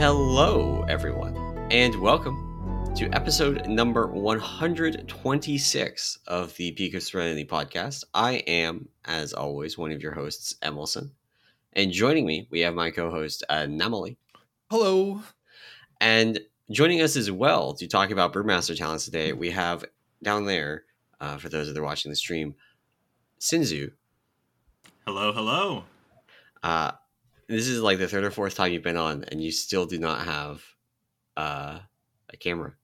Hello, everyone, and welcome to episode number 126 of the Peak of Serenity podcast. I am, as always, one of your hosts, Emerson. And joining me, we have my co host, uh, Namali. Hello. And joining us as well to talk about Brewmaster talents today, we have down there, uh, for those that are watching the stream, Sinzu. Hello, hello. Uh, this is like the third or fourth time you've been on, and you still do not have uh, a camera.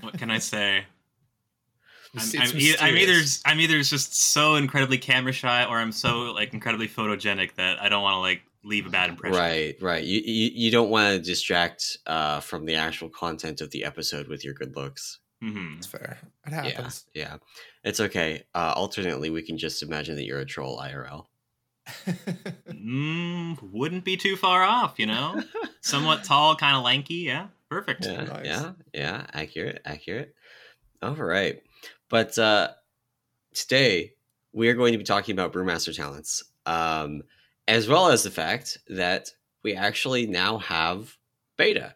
What can I say? I'm, I'm, it's e- I'm either. I'm either just so incredibly camera shy, or I'm so like incredibly photogenic that I don't want to like leave a bad impression. Right, right. You you, you don't want to distract uh, from the actual content of the episode with your good looks. Mm-hmm. It's fair. It happens. Yeah, yeah. It's okay. Uh, alternately, we can just imagine that you're a troll IRL. Mm, wouldn't be too far off, you know. Somewhat tall, kind of lanky. Yeah, perfect. Yeah, Nice. yeah, yeah. Accurate, accurate. All right. But uh, today we are going to be talking about Brewmaster talents, um, as well as the fact that we actually now have beta.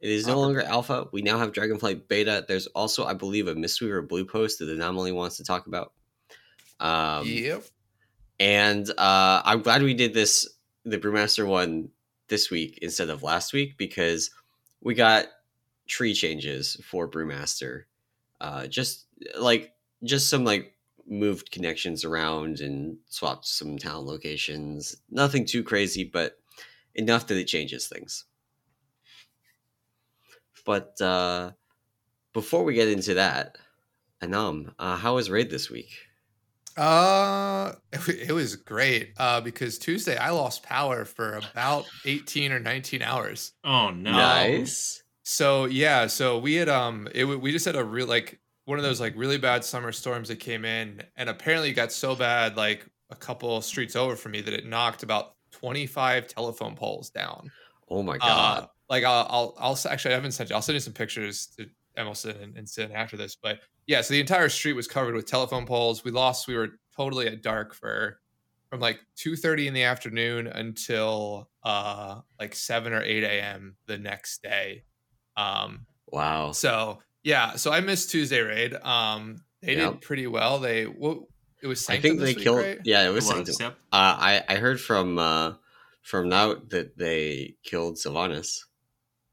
It is no Oh. longer alpha. We now have Dragonflight beta. There's also, I believe, a Mistweaver blue post that Anomaly wants to talk about. Um, yep. And uh, I'm glad we did this, the Brewmaster one this week instead of last week because we got tree changes for Brewmaster. Uh, just like just some like moved connections around and swapped some town locations. Nothing too crazy, but enough that it changes things. But uh, before we get into that, Anam, uh, how was raid this week? Uh, it, it was great. Uh, because Tuesday I lost power for about eighteen or nineteen hours. Oh no. Nice. So yeah, so we had um, it we just had a real like one of those like really bad summer storms that came in, and apparently it got so bad like a couple streets over from me that it knocked about twenty five telephone poles down. Oh my Uh, god. like I'll, I'll, I'll actually I haven't sent you. I'll send you some pictures to Emerson and, and Sin after this. But yeah, so the entire street was covered with telephone poles. We lost. We were totally at dark for from like two thirty in the afternoon until uh like seven or eight a.m. the next day. Um, wow. so yeah, so I missed Tuesday raid. Um, they Yep. did pretty well. They what it was. I think they week, killed. right? Yeah, it It was. was, yep. Uh, I I heard from uh, from now that they killed Sylvanas.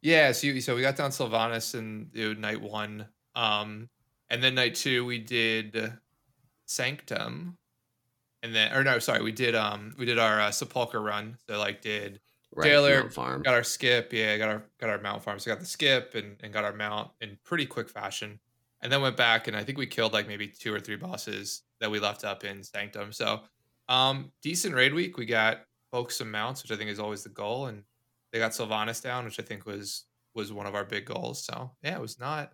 Yeah, so you, so we got down Sylvanas in you know, night one, um, and then night two we did Sanctum, and then or no, sorry, we did um we did our uh, Sepulchre run. So like did Right, Mount Farm. got our skip, yeah, got our got our mount farm. So got the skip and and got our mount in pretty quick fashion, and then went back and I think we killed like maybe two or three bosses that we left up in Sanctum. So um decent raid week. We got folks some mounts, which I think is always the goal, and they got Sylvanas down, which I think was was one of our big goals. So yeah, it was not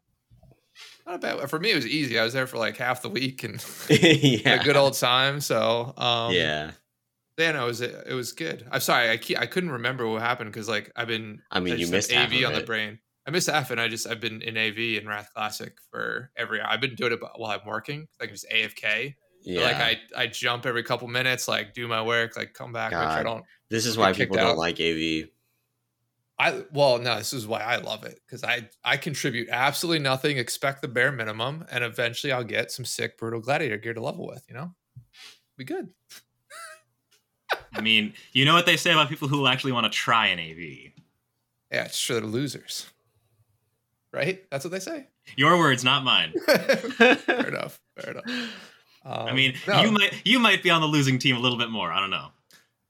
not a bad for me. It was easy. I was there for like half the week and yeah. a good old time. So um, yeah. yeah, no, it was it was good. I'm sorry, I I couldn't remember what happened because like I've been I mean, you just have missed AV on the brain. I miss half, and I just I've been in AV and Wrath Classic for every. I've been doing it while I'm working. I can just AFK. Yeah. Like I I jump every couple minutes, like do my work, like come back, make sure I God. don't. this is why people don't out. like AV. I well no, this is why I love it because I I contribute absolutely nothing, expect the bare minimum, and eventually I'll get some sick brutal gladiator gear to level with. You know, be good. I mean, you know what they say about people who actually want to try an AV. Yeah, it's sure they're losers, right? That's what they say. Your words, not mine. fair enough. Fair enough. I Um, mean, no. you might you might be on the losing team a little bit more. I don't know.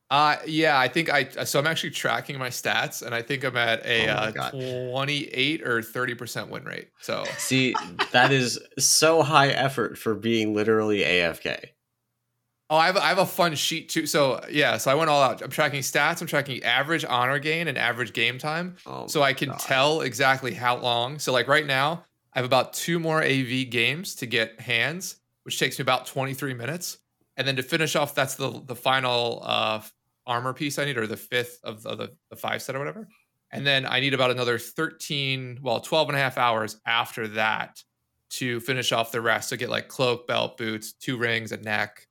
Uh, yeah, I think I. So I'm actually tracking my stats, and I think I'm at a Oh uh, 28 or 30 percent win rate. So See, that is so high effort for being literally AFK. Oh, I have, I have a fun sheet too. So yeah, so I went all out. I'm tracking stats. I'm tracking average honor gain and average game time, Oh, so I can God. tell exactly how long. So like right now, I have about two more AV games to get hands, which takes me about 23 minutes, and then to finish off, that's the the final uh, armor piece I need, or the fifth of the, the the five set or whatever. And then I need about another 13, well, 12 and a half hours after that to finish off the rest. So get like cloak, belt, boots, two rings, a neck,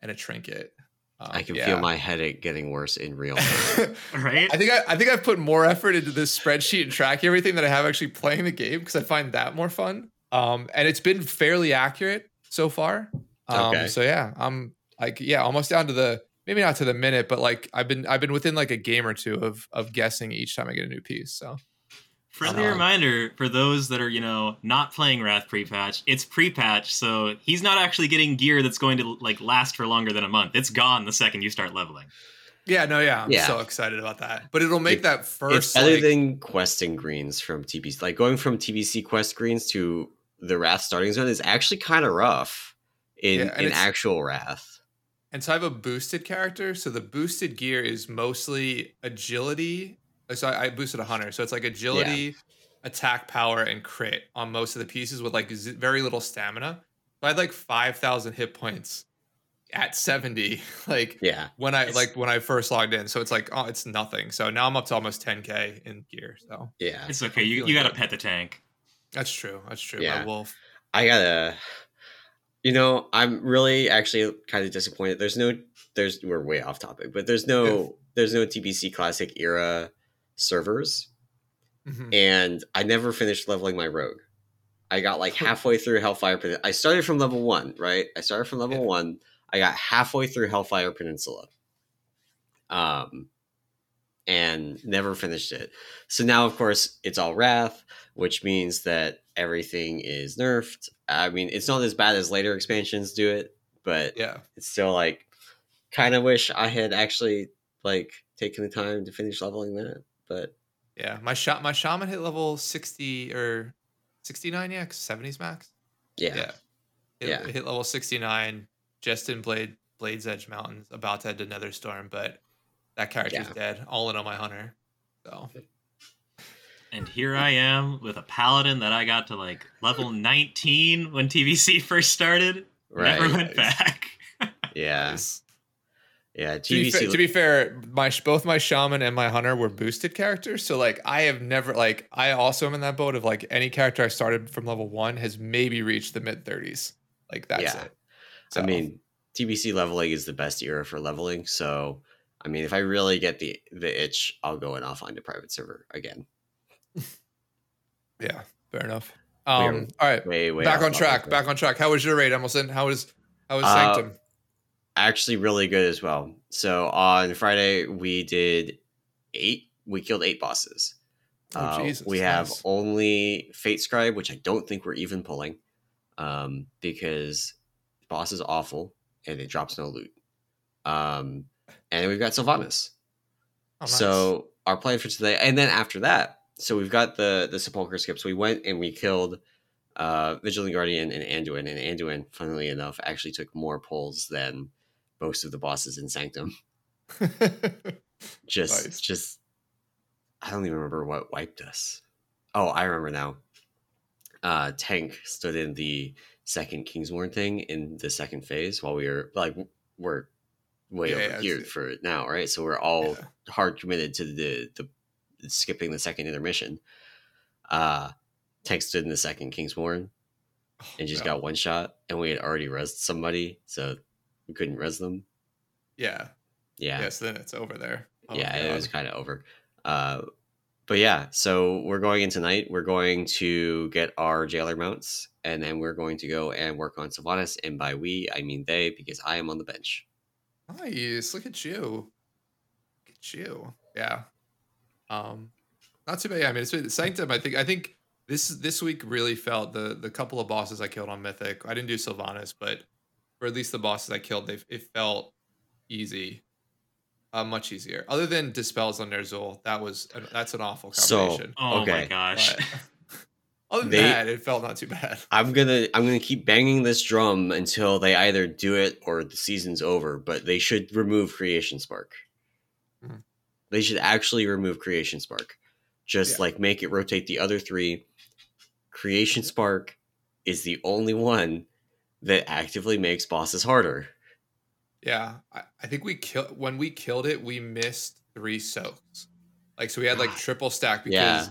and a trinket. Um, I can yeah. feel my headache getting worse in real time. right? I think I, I think I've put more effort into this spreadsheet and tracking everything that I have actually playing the game because I find that more fun. Um, and it's been fairly accurate so far. Um, Okay. So yeah, I'm like yeah, almost down to the maybe not to the minute, but like I've been I've been within like a game or two of of guessing each time I get a new piece. So Friendly Uh, reminder for those that are, you know, not playing Wrath pre-patch, it's pre-patch, so he's not actually getting gear that's going to like last for longer than a month. It's gone the second you start leveling. yeah, no, yeah, I'm Yeah. so excited about that. But it'll make It- that it's first better like, than questing greens from TBC. Like going from TBC quest greens to the Wrath starting zone is actually kind of rough in, Yeah, in actual Wrath. And so I have a boosted character. So the boosted gear is mostly agility. uh, So I, I boosted a hunter. So it's like agility, attack power, and crit on most of the pieces with like z- very little stamina. So I had like 5,000 hit points at 70. Like Yeah. when I like when I first logged in. So it's like, oh, it's nothing. So now I'm up to almost 10K in gear. So Yeah. It's okay. You, you got to good. pet the tank. that's true. That's true. Yeah. My wolf. I gotta you know, I'm really actually kind of disappointed. There's no there's we're way off topic, but there's no there's no TBC classic era servers. Mhm. and I never finished leveling my rogue. I got like halfway through Hellfire Peninsula. I started from level one, right? I started from level Yeah. one. I got halfway through Hellfire Peninsula, um, and never finished it. So now, of course, it's all Wrath, which means that everything is nerfed. I mean, it's not as bad as later expansions do it, but Yeah. it's still like kind of wish I had actually like taken the time to finish leveling that. But Yeah. My shot my shaman hit level 60 or 69, yeah, 70s max. yeah, Yeah. Hit, Yeah. hit level 69, just in Blade Blade's Edge Mountains, about to head to Nether Storm, but that character's Yeah. dead. All in on my hunter. So And here I am with a paladin that I got to like level 19 when TBC first started. right. Never went Nice. back. Yeah, nice. yeah. to, be fa- to be fair, my sh- both my shaman and my hunter were boosted characters. So like I have never like I also am in that boat of like any character I started from level one has maybe reached the mid 30s. Like that's Yeah. it. I mean, TBC leveling is the best era for leveling. So, I mean, if I really get the the itch, I'll go and I'll find a private server again. yeah, fair enough. Um, all right, Way, way back on track. Back on track. How was your raid, Emerson? How was how was Uh, Sanctum? Actually, really good as well. So on Friday we did eight. We killed eight bosses. Oh, Uh, Jesus, we have only Fate Scribe, which I don't think we're even pulling, um, because boss is awful and it drops no loot. Um, and we've got Sylvanas. Oh, nice. So our plan for today, and then after that, so we've got the the sepulcher skips. We went and we killed uh, Vigilant Guardian and Anduin, and Anduin, funnily enough, actually took more pulls than most of the bosses in Sanctum. Just, Nice. just, I don't even remember what wiped us. Oh, I remember now. Uh, Tank stood in the second Kingsmourne thing in the second phase while we were like we're way Yeah, over here for it now, right? So we're all Yeah. hard committed to the the skipping the second intermission. Uh Tank stood in the second Kingsmourne and just Oh, No. got one shot, and we had already resed somebody, so we couldn't res them. yeah. Yeah, Yes, then it's over there. Oh, yeah, it was kind of over. Uh, but yeah, so we're going in tonight. We're going to get our jailer mounts, and then we're going to go and work on Sylvanas. And by we, I mean they, because I am on the bench. Nice. Look at you. Look at you. Yeah. Um, not too bad. I mean, it's been Sanctum. I think. I think this this week really felt the the couple of bosses I killed on Mythic. I didn't do Sylvanas, but for at least the bosses I killed, they it felt easy. Uh, much easier. Other than dispels on Ner'zhul, that was an, that's an awful combination. So- combination. Oh my gosh. But other than They- that, it felt not too bad. I'm gonna I'm gonna keep banging this drum until they either do it or the season's over. But they should remove Creation Spark. Mhm. They should actually remove Creation Spark. Just Yeah. like make it rotate the other three. Creation Spark is the only one that actively makes bosses harder. Yeah, I, I think we killed when we killed it. We missed three soaks, like so we had like triple stack because Yeah.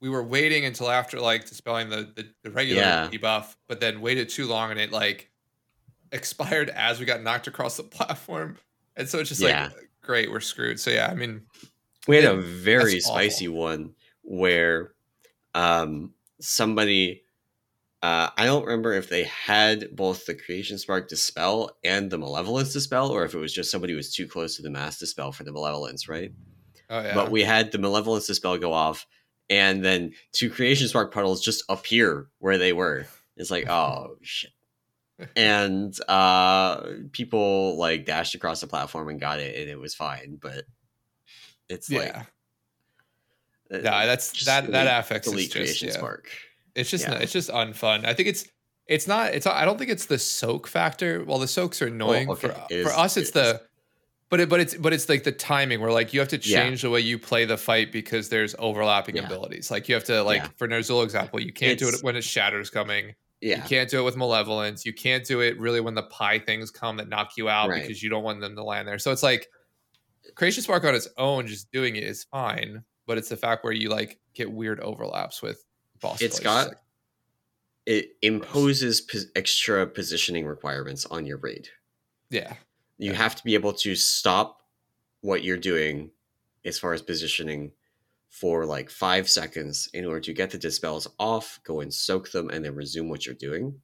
We were waiting until after like dispelling the the, the regular Yeah. debuff, but then waited too long and it like expired as we got knocked across the platform, and so it's just Yeah. like great, we're screwed. So yeah, I mean, We had a very spicy one where um, somebody, uh, I don't remember if they had both the Creation Spark Dispel and the Malevolence Dispel, or if it was just somebody who was too close to the Mass Dispel for the Malevolence, right? oh yeah, But we had the Malevolence Dispel go off, and then two Creation Spark puddles just appear where they were. It's like, oh, shit. And uh, people like dashed across the platform and got it, and it was fine, but it's like yeah, uh, no, that's that that affects is just creation yeah. spark. It's just Yeah. it's just unfun. I think it's it's not it's I don't think it's the soak factor. Well, the soaks are annoying okay, for it for us. It's it is. the but it but it's but it's like the timing where like you have to Yeah. change the way you play the fight because there's overlapping Yeah. abilities. Like you have to like Yeah. for Ner'zhul example, you can't do it when a shatter's coming. Yeah. You can't do it with malevolence. You can't do it really when the pie things come that knock you out Right. because you don't want them to land there. So it's like Creation Spark on its own, just doing it is fine, but it's the fact where you like get weird overlaps with boss. It's got- like, it imposes pos- extra positioning requirements on your raid. yeah, You have to be able to stop what you're doing as far as positioning for like five seconds in order to get the dispels off, go and soak them, and then resume what you're doing.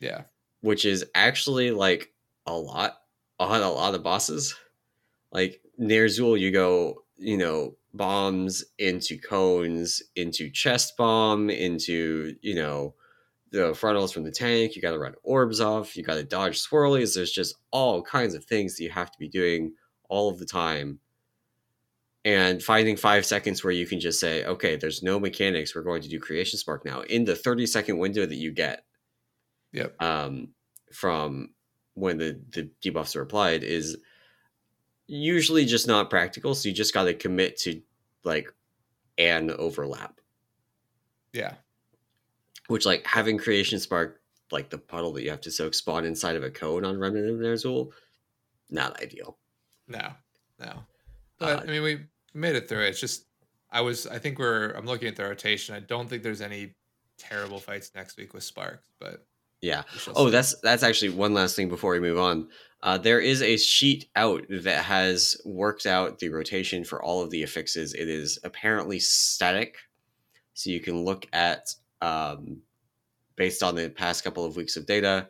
yeah. which is actually like a lot on a lot of bosses. Like Ner'zhul, you go, you know, bombs into cones, into chest bomb, into, you know, the frontals from the tank. You got to run orbs off. You got to dodge swirlies. There's just all kinds of things that you have to be doing all of the time. And finding five seconds where you can just say, okay, there's no mechanics. We're going to do Creation Spark now in the 30 second window that you get Yep. um, from when the, the debuffs are applied is usually just not practical. So you just got to commit to like an overlap, Yeah. Which like having creation spark, like the puddle that you have to soak spawn inside of a cone on Remnant of Ner'zhul, not ideal. No. No. But Uh, I mean, we made it through. it. It's just I was. I think we're. I'm looking at the rotation. I don't think there's any terrible fights next week with Sparks, but Yeah. Oh, see. that's that's actually one last thing before we move on. Uh, there is a sheet out that has worked out the rotation for all of the affixes. It is apparently static, so you can look at um, based on the past couple of weeks of data.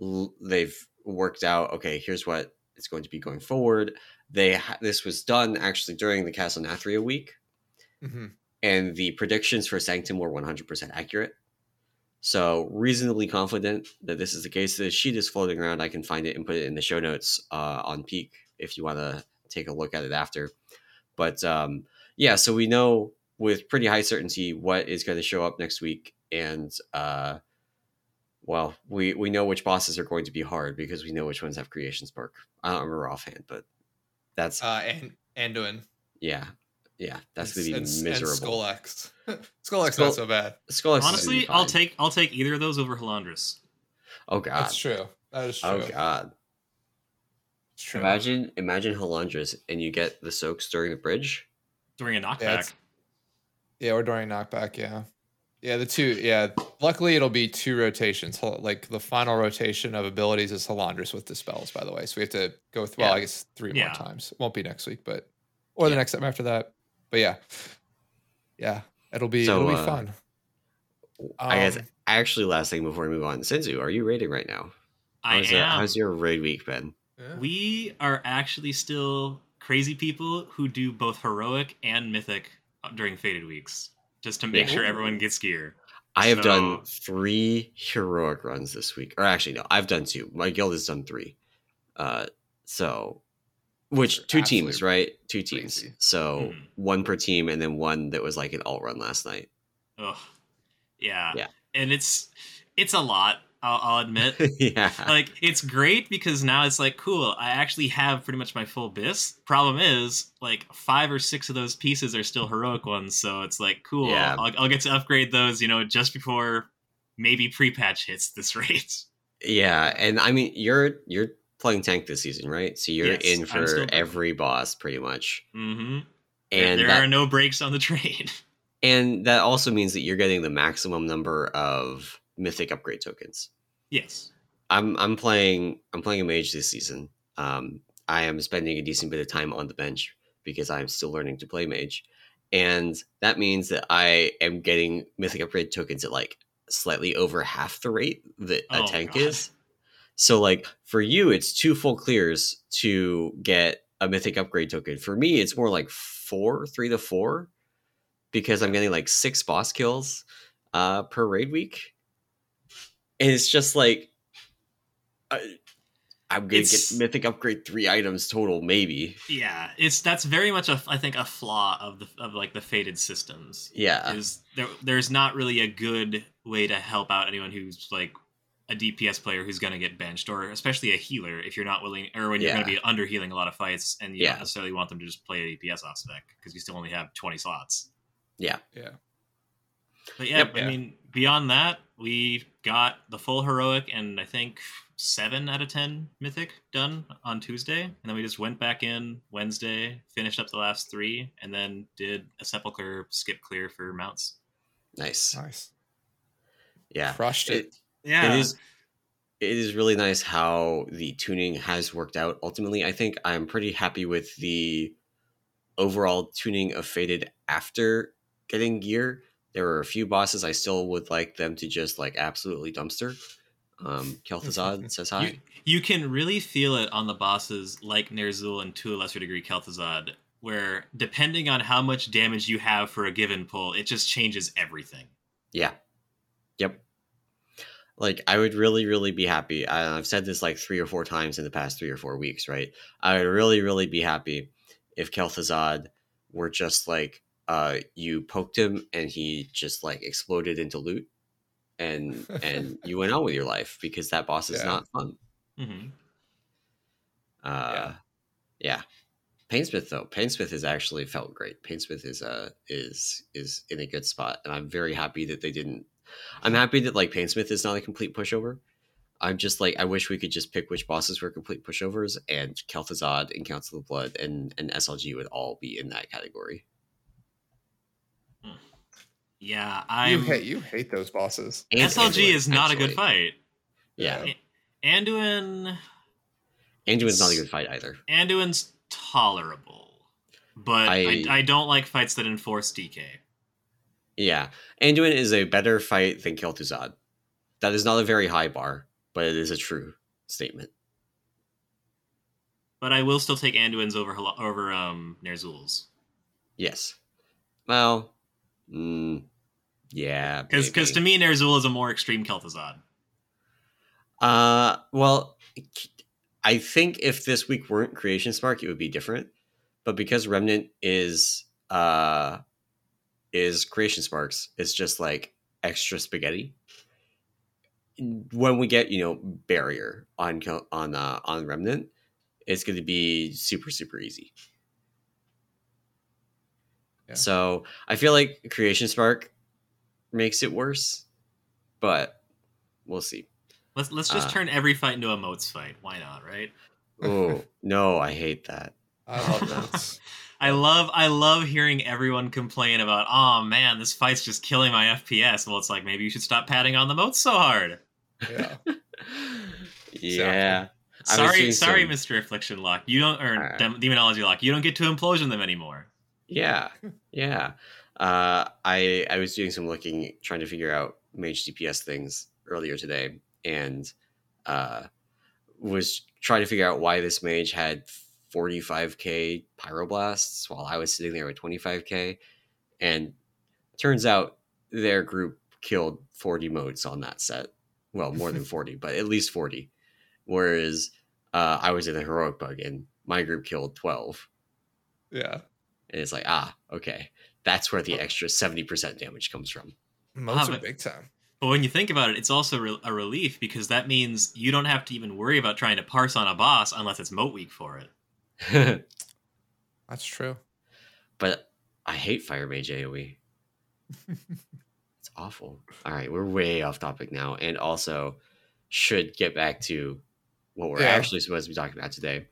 l- They've worked out. Okay, here's what it's going to be going forward. They ha- this was done actually during the Castle Nathria week Mhm. and the predictions for Sanctum were 100% accurate. So, reasonably confident that this is the case. The sheet is floating around. I can find it and put it in the show notes uh, on Peak if you want to take a look at it after. But um, yeah, so we know with pretty high certainty what is going to show up next week. And uh, well, we, we know which bosses are going to be hard because we know which ones have Creation Spark. I don't remember offhand, but that's, uh, and Anduin. yeah. Yeah, that's going to be and, miserable. And Skolex. Skolex not so bad. Skull X is gonna be Honestly, I'll take I'll take either of those over Halondrus. Oh god. That's true. That is true. Oh god. It's true. Imagine imagine Halondrus and you get the soaks during the bridge. during a knockback. it's- Yeah, or during knockback. Yeah. Yeah, the two. Yeah, luckily it'll be two rotations. Like the final rotation of abilities is Halondrus with dispels, by the way. So we have to go through. Well, Yeah. I guess three Yeah. more times. It won't be next week, but or the next time after that. But yeah, yeah, it'll be So, it'll be uh, fun. I guess Um, actually last thing before we move on. Sinzu, are you raiding right now? I How's, am. uh, how's your raid week been? yeah. We are actually still crazy people who do both heroic and mythic during fated weeks, just to make Yeah. sure everyone gets gear. I have done three heroic runs this week. Or actually no, I've done two. My guild has done three. Uh so which two teams, right? Two teams. crazy. So Mhm. one per team and then one that was like an alt run last night. Ugh. Yeah. Yeah. And it's it's a lot. I'll, I'll admit. yeah. like it's great because now it's like cool i actually have pretty much my full bis problem is like five or six of those pieces are still heroic ones so it's like cool Yeah. I'll, I'll get to upgrade those you know just before maybe pre-patch hits this rate Yeah, and I mean you're you're playing tank this season, right? So you're Yes, in for every boss pretty much. mm-hmm. And there that, are no breaks on the train and that also means that you're getting the maximum number of mythic upgrade tokens. yes I'm I'm playing I'm playing a mage this season. Um I am spending a decent bit of time on the bench because I'm still learning to play mage. And that means that I am getting mythic upgrade tokens at like slightly over half the rate that a Oh, tank God. is. So like for you, it's two full clears to get a mythic upgrade token. For me, it's more like four, three to four, because I'm getting like six boss kills uh, per raid week, and it's just like I, I'm gonna It's- get mythic upgrade three items total, maybe. Yeah, it's that's very much a I think a flaw of the of like the fated systems. Yeah, Is there there's not really a good way to help out anyone who's like a DPS player who's going to get benched, or especially a healer if you're not willing, or when you're going to be under healing a lot of fights and you Yeah. don't necessarily want them to just play a DPS off spec because you still only have 20 slots. Yeah, yeah. But yeah, Yep. I Yeah. mean, beyond that, we got the full heroic and I think seven out of ten mythic done on Tuesday, and then we just went back in Wednesday, finished up the last three, and then did a sepulcher skip clear for mounts. nice. Nice. Yeah, Crushed it. it, Yeah, it is. It is really nice how the tuning has worked out. Ultimately, I think I'm pretty happy with the overall tuning of Fated after getting gear. There were a few bosses I still would like them to just like absolutely dumpster. Um, Kel'Thuzad says hi. You, you can really feel it on the bosses like Ner'zhul and to a lesser degree Kel'Thuzad, where depending on how much damage you have for a given pull, it just changes everything. Yeah. Yep. Like I would really, really be happy. I, I've said this like three or four times in the past three or four weeks, right? I would really, really be happy if Kel'Thuzad were just like uh you poked him and he just like exploded into loot and and you went on with your life because that boss is Yeah. not fun. hmm Uh yeah. Painsmith though, Painsmith has actually felt great. Painsmith is uh is is in a good spot, and I'm very happy that they didn't. I'm happy that like Painsmith is not a complete pushover. I'm just like I wish we could just pick which bosses were complete pushovers, and Kel'Thuzad and Council of Blood and and SLG would all be in that category. Yeah, I'm. hate you hate those bosses. And SLG Anduin, is not a good fight. Yeah, Anduin, Anduin's not a good fight either. Anduin's tolerable, but I, I- I, don't like fights that enforce DK. Yeah, Anduin is a better fight than Kel'Thuzad. That is not a very high bar, but it is a true statement. But I will still take Anduin's over over um Ner'zhul's Yes. Well, mm, yeah. because because to me Ner'zhul is a more extreme Kel'Thuzad. Uh, well, I think if this week weren't Creation Spark, it would be different. But because Remnant is uh is Creation Sparks, it's just like extra spaghetti. When we get you know barrier on on uh, on Remnant, it's going to be super super easy. Yeah. So I feel like Creation Spark makes it worse, but we'll see. Let's let's just Uh. turn every fight into a moats fight. Why not, right? Oh no, I hate that. I love those. I love I love hearing everyone complain about, oh man, this fight's just killing my FPS. Well, it's like maybe you should stop patting on the moats so hard. Yeah. yeah. I Sorry, sorry, some- Mister Affliction Lock. You don't earn Alright. dem- Demonology Lock. You don't get to implosion them anymore. Yeah, yeah. Uh, I I was doing some looking, trying to figure out mage DPS things earlier today, and uh, was trying to figure out why this mage had 45k pyroblasts while I was sitting there with 25k, and turns out their group killed 40 modes on that set. Well, more than 40, but at least 40. Whereas uh, I was in the heroic bug, and my group killed 12. Yeah. And it's like, ah, okay. That's where the extra 70% damage comes from. Most are big time. But when you think about it, it's also re- a relief because that means you don't have to even worry about trying to parse on a boss unless it's moat week for it. That's true. but I hate Fire Mage AoE. it's awful. All right, we're way off topic now. And also, should get back to what we're Yeah. actually supposed to be talking about today,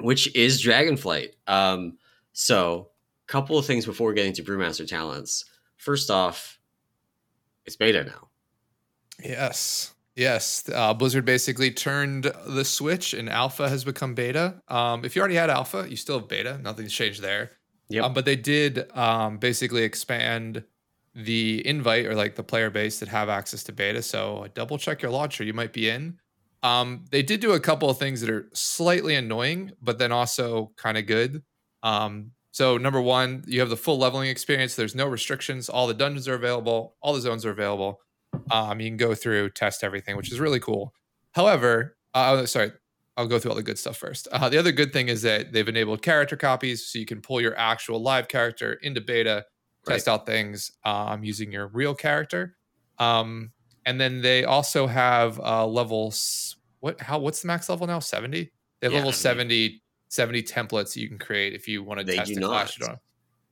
which is Dragonflight. Um, so, couple of things before getting to Brewmaster talents. First off, it's beta now. Yes. Yes, uh, Blizzard basically turned the switch, and Alpha has become Beta. Um, if you already had Alpha, you still have Beta. Nothing's changed there. Yep. Um, but they did um, basically expand the invite or like the player base that have access to Beta. So double check your launcher. You might be in. Um, they did do a couple of things that are slightly annoying, but then also kind of good. So number one, you have the full leveling experience. There's no restrictions. All the dungeons are available. All the zones are available. Um, you can go through, test everything, which is really cool. However, uh, sorry, I'll go through all the good stuff first. Uh, the other good thing is that they've enabled character copies, so you can pull your actual live character into beta, test out things um, using your real character. Um, and then they also have uh, levels. What? How? What's the max level now? Seventy. They have Yeah, level mean- 70, 70 templates you can create if you want to They test do and not. flash it on.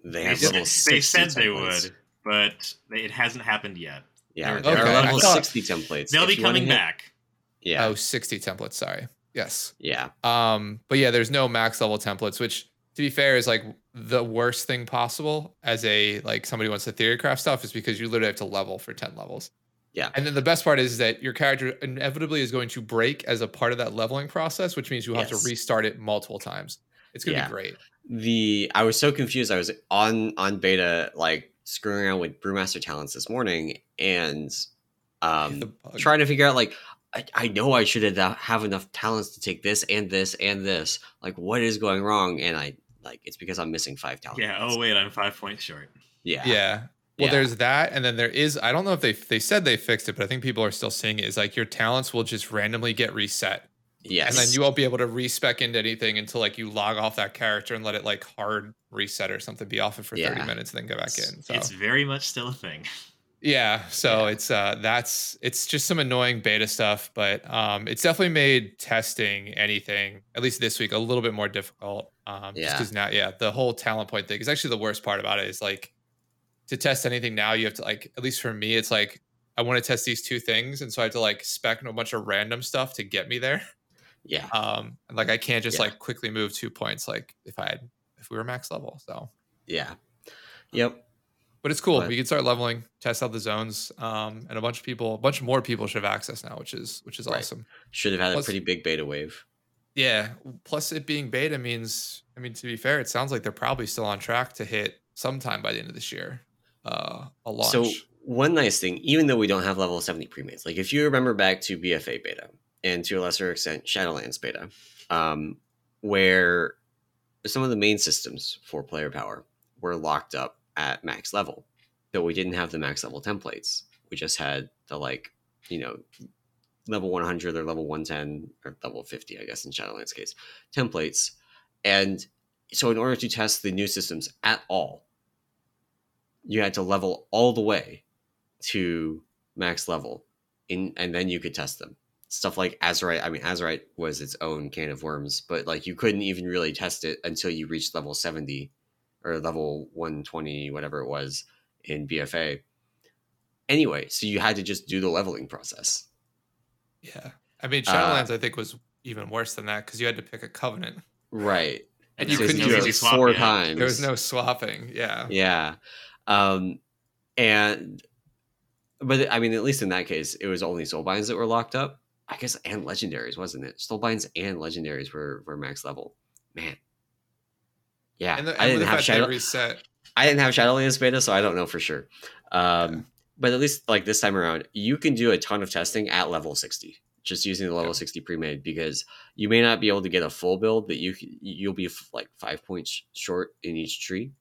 They They, have said- level they 60 said they would, but it hasn't happened yet. Yeah, Okay, there are level thought- 60 templates. They'll If be you wanna coming hit- back. Yeah. Oh, 60 templates. Sorry. Yes. yeah. Um, but yeah, there's no max level templates, which to be fair is like the worst thing possible as a like somebody wants to theorycraft stuff is because you literally have to level for 10 levels. Yeah. And then the best part is that your character inevitably is going to break as a part of that leveling process, which means you have Yes. to restart it multiple times. It's gonna Yeah. be great. the I was so confused. I was on on beta like screwing around with brewmaster talents this morning and um trying to figure out like I, I know I should have have enough talents to take this and this and this. Like what is going wrong? And I like it's because I'm missing five talents. Yeah. Oh wait, I'm five points short. yeah. Yeah. Well, Yeah. there's that, and then there is. I don't know if they they said they fixed it, but I think people are still seeing it. Is like your talents will just randomly get reset, Yes. and then you won't be able to respec into anything until like you log off that character and let it like hard reset or something, be off it for thirty minutes, and then go back in. So It's very much still a thing. yeah, so Yeah. it's uh that's it's just some annoying beta stuff, but um it's definitely made testing anything at least this week a little bit more difficult. Um, just Yeah. because now, yeah, the whole talent point thing is actually the worst part about it is like to test anything now you have to like at least for me it's like I want to test these two things, and so I have to like spec a bunch of random stuff to get me there. yeah. Um, and like I can't just Yeah. like quickly move two points like if I had if we were max level. So Yeah. Yep. but it's cool. But- we can start leveling, test out the zones, um, and a bunch of people, a bunch more people should have access now, which is which is Right. awesome. Should have had Plus- a pretty big beta wave. Yeah. Plus, it being beta means, I mean, to be fair, it sounds like they're probably still on track to hit sometime by the end of this year. Uh, a launch. So one nice thing, even though we don't have level 70 premates, like if you remember back to BFA beta and to a lesser extent Shadowlands beta, um, where some of the main systems for player power were locked up at max level, but we didn't have the max level templates. We just had the like, you know, level 100 or level 110 or level 50, I guess in Shadowlands case, templates. And so in order to test the new systems at all, you had to level all the way to max level in and then you could test them stuff like azerite i mean azerite was its own can of worms but like you couldn't even really test it until you reached level 70 or level 120 whatever it was in bfa anyway so you had to just do the leveling process yeah, I mean, uh, Shadowlands, I think, was even worse than that because you had to pick a covenant. right And you was couldn't do it four yet. times There was no swapping. Yeah. yeah um and but i mean at least in that case it was only soulbinds that were locked up i guess and legendaries wasn't it soulbinds and legendaries were were max level man yeah And, the, i didn't have shadow reset. i didn't have shadowlands beta so i don't know for sure um Yeah. but at least like this time around you can do a ton of testing at level 60 just using the level Yeah. 60 pre-made because you may not be able to get a full build that you you'll be like five points short in each tree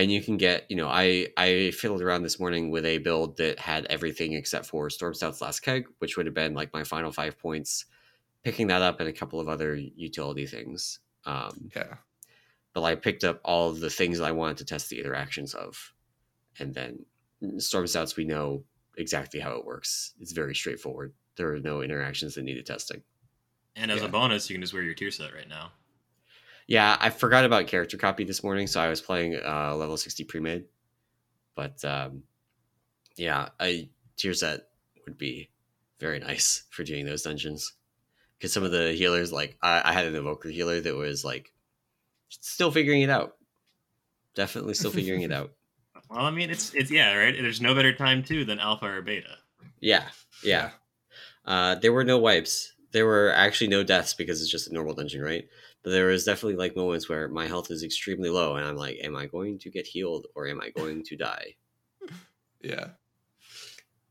and you can get you know i i fiddled around this morning with a build that had everything except for storm stout's last keg which would have been like my final five points picking that up and a couple of other utility things um Yeah. but i picked up all of the things that i wanted to test the interactions of and then storm stouts we know exactly how it works it's very straightforward there are no interactions that needed testing And as Yeah. a bonus, you can just wear your tier set right now. Yeah, I forgot about character copy this morning, so I was playing uh, level 60 pre-made. But um, yeah, a tier set would be very nice for doing those dungeons. Because some of the healers, like I, I had an evoker healer that was like still figuring it out. Definitely still figuring it out. Well, I mean, it's it's yeah, right. There's no better time too than alpha or beta. Yeah, yeah. Uh, there were no wipes. There were actually no deaths because it's just a normal dungeon, right? But there was definitely like moments where my health is extremely low, and I'm like, "Am I going to get healed or am I going to die?" Yeah.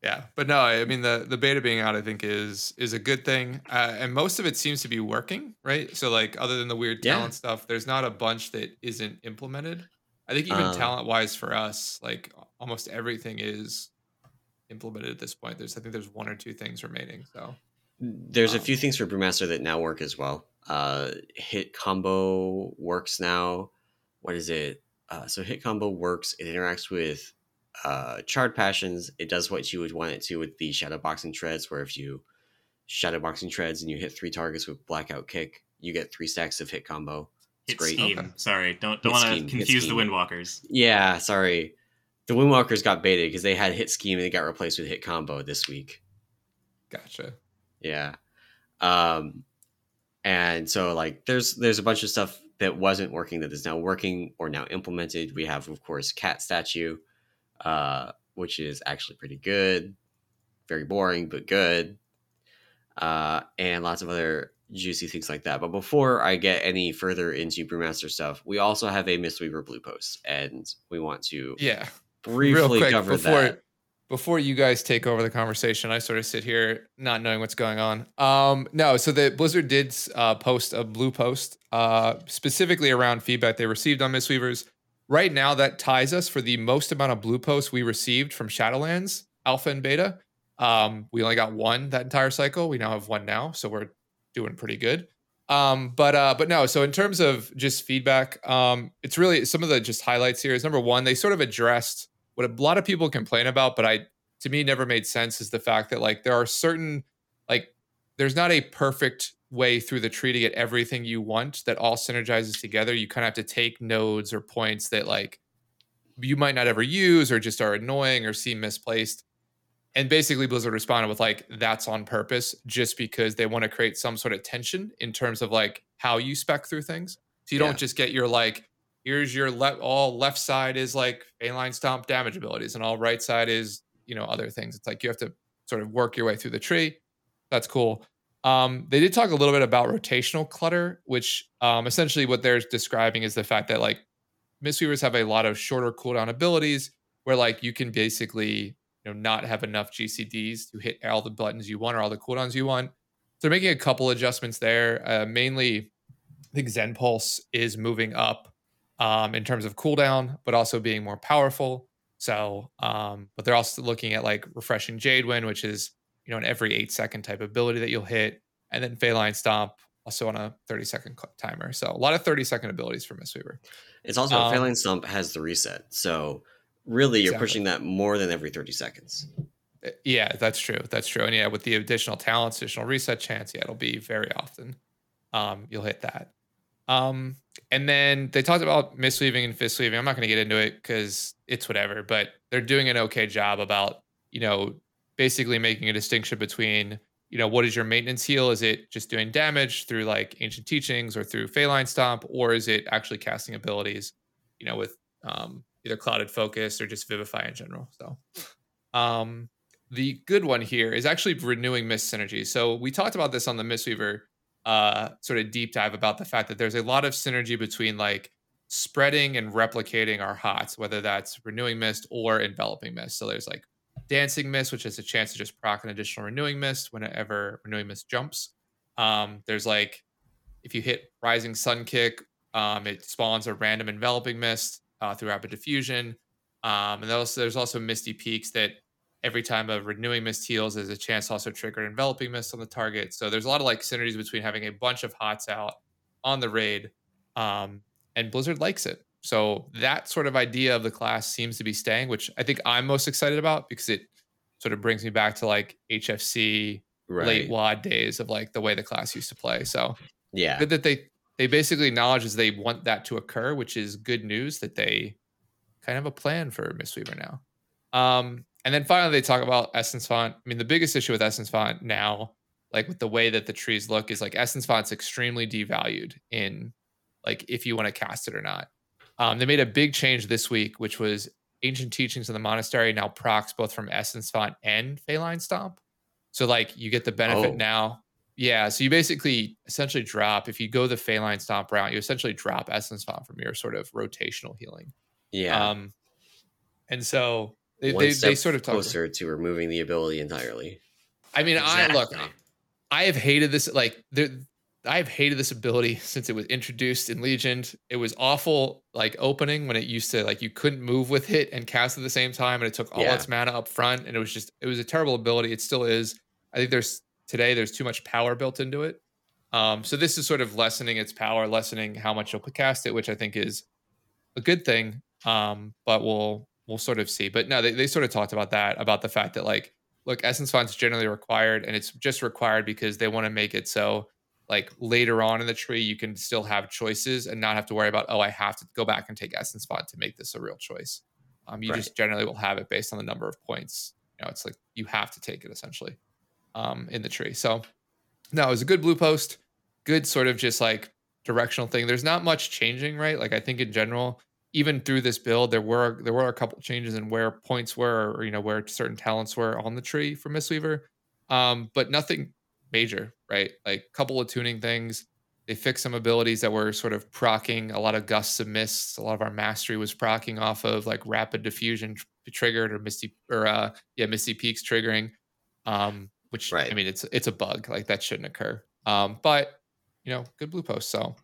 Yeah, but no, I mean the the beta being out, I think is is a good thing, uh, and most of it seems to be working, right? So like, other than the weird Yeah. talent stuff, there's not a bunch that isn't implemented. I think even Um, talent wise for us, like almost everything is implemented at this point. There's I think there's one or two things remaining. So There's a Um, few things for Brewmaster that now work as well. Uh, hit combo works now. What is it? Uh, so hit combo works. It interacts with uh, charred passions. It does what you would want it to with the shadow boxing treads, where if you shadow boxing treads and you hit three targets with blackout kick, you get three stacks of hit combo. It's Hit great. scheme. Okay. Sorry, don't don't want to confuse the scheme. Windwalkers. Yeah, sorry. The Windwalkers got baited because they had hit scheme and they got replaced with hit combo this week. gotcha. Yeah. Um and so like there's there's a bunch of stuff that wasn't working that is now working or now implemented. We have of course cat statue uh which is actually pretty good. Very boring but good. Uh and lots of other juicy things like that. But before I get any further into Brewmaster stuff, we also have a Mistweaver blue post and we want to Yeah, briefly cover before that. Before you guys take over the conversation, I sort of sit here not knowing what's going on. Um, no, so the Blizzard did uh, post a blue post uh, specifically around feedback they received on Mistweavers. Right now, that ties us for the most amount of blue posts we received from Shadowlands Alpha and Beta. Um, we only got one that entire cycle. We now have one now, so we're doing pretty good. Um, but uh, but no. So in terms of just feedback, um, it's really some of the just highlights here is number one, they sort of addressed what a lot of people complain about, but I to me never made sense is the fact that like there are certain like there's not a perfect way through the tree to get everything you want that all synergizes together. You kind of have to take nodes or points that like you might not ever use or just are annoying or seem misplaced. And basically Blizzard responded with like that's on purpose just because they want to create some sort of tension in terms of like how you spec through things. So you Yeah. don't just get your like here's your left all left side is like a line stomp damage abilities and all right side is you know other things. It's like you have to sort of work your way through the tree. That's cool. Um, they did talk a little bit about rotational clutter which um, essentially what they're describing is the fact that like mistweavers have a lot of shorter cooldown abilities where like you can basically you know not have enough gcds to hit all the buttons you want or all the cooldowns you want. So they're making a couple adjustments there. Uh, mainly i think zen pulse is moving up um, in terms of cooldown, but also being more powerful. So, um, but they're also looking at like refreshing Jade Wind, which is you know an every eight second type ability that you'll hit, and then Faeline Stomp also on a thirty second cl- timer. So a lot of thirty second abilities for Mistweaver. It's also Um, Phalanx Stump has the reset. So really you're Exactly. pushing that more than every 30 seconds. Uh, Yeah, that's true. That's true. And yeah, with the additional talents, additional reset chance, yeah, it'll be very often. Um, you'll hit that. Um, and then they talked about misweaving and fist weaving. I'm not going to get into it because it's whatever, but they're doing an okay job about, you know, basically making a distinction between, you know, what is your maintenance heal? Is it just doing damage through like ancient teachings or through Faeline Stomp, or is it actually casting abilities, you know, with um, either clouded focus or just vivify in general? So, um, the good one here is actually renewing mist synergy. So we talked about this on the Mistweaver uh, sort of deep dive about the fact that there's a lot of synergy between like spreading and replicating our hots, whether that's renewing mist or enveloping mist. So there's like dancing mist, which has a chance to just proc an additional renewing mist whenever renewing mist jumps. Um, there's like if you hit rising sun kick, um, it spawns a random enveloping mist uh, through rapid diffusion. Um, and there's, there's also misty peaks that every time a renewing mist heals, there's a chance to also trigger enveloping mist on the target. So there's a lot of like synergies between having a bunch of hots out on the raid, um, and Blizzard likes it. So that sort of idea of the class seems to be staying, which I think I'm most excited about because it sort of brings me back to like HFC Right. late WoD days of like the way the class used to play. So yeah. good that they they basically acknowledge as they want that to occur, which is good news that they kind of have a plan for Mistweaver now. Um, and then finally they talk about Essence Font. I mean, the biggest issue with Essence Font now, like with the way that the trees look, is like Essence Font's extremely devalued in like if you want to cast it or not. Um, they made a big change this week, which was ancient teachings of the monastery now procs both from Essence Font and Faeline Stomp. So like you get the benefit Oh. now. Yeah. So you basically essentially drop if you go the Faeline Stomp route, you essentially drop Essence Font from your sort of rotational healing. Yeah. Um, and so they, they, they sort of talk. closer to removing the ability entirely. I mean, I look, I have hated this. Like, there, I have hated this ability since it was introduced in Legion. It was awful, like opening when it used to like you couldn't move with it and cast at the same time, and it took all Yeah. its mana up front, and it was just it was a terrible ability. It still is. I think there's today there's too much power built into it. Um, so this is sort of lessening its power, lessening how much you'll cast it, which I think is a good thing. Um, but we'll we'll sort of see. But no, they, they sort of talked about that, about the fact that like, look, essence font's generally required, and it's just required because they want to make it so like later on in the tree you can still have choices and not have to worry about oh I have to go back and take essence font to make this a real choice. Um, you Right. just generally will have it based on the number of points. You know, it's like you have to take it essentially um, in the tree. So no, it was a good blue post, good sort of just like directional thing. There's not much changing, right? Like I think in general, even through this build, there were there were a couple changes in where points were, or you know where certain talents were on the tree for Mistweaver, um, but nothing major, right? Like a couple of tuning things. They fixed some abilities that were sort of procking a lot of gusts of mists. A lot of our mastery was procking off of like rapid diffusion tr- triggered or misty or uh yeah misty peaks triggering, um, which I mean it's it's a bug like that shouldn't occur. Um, but you know good blue post. So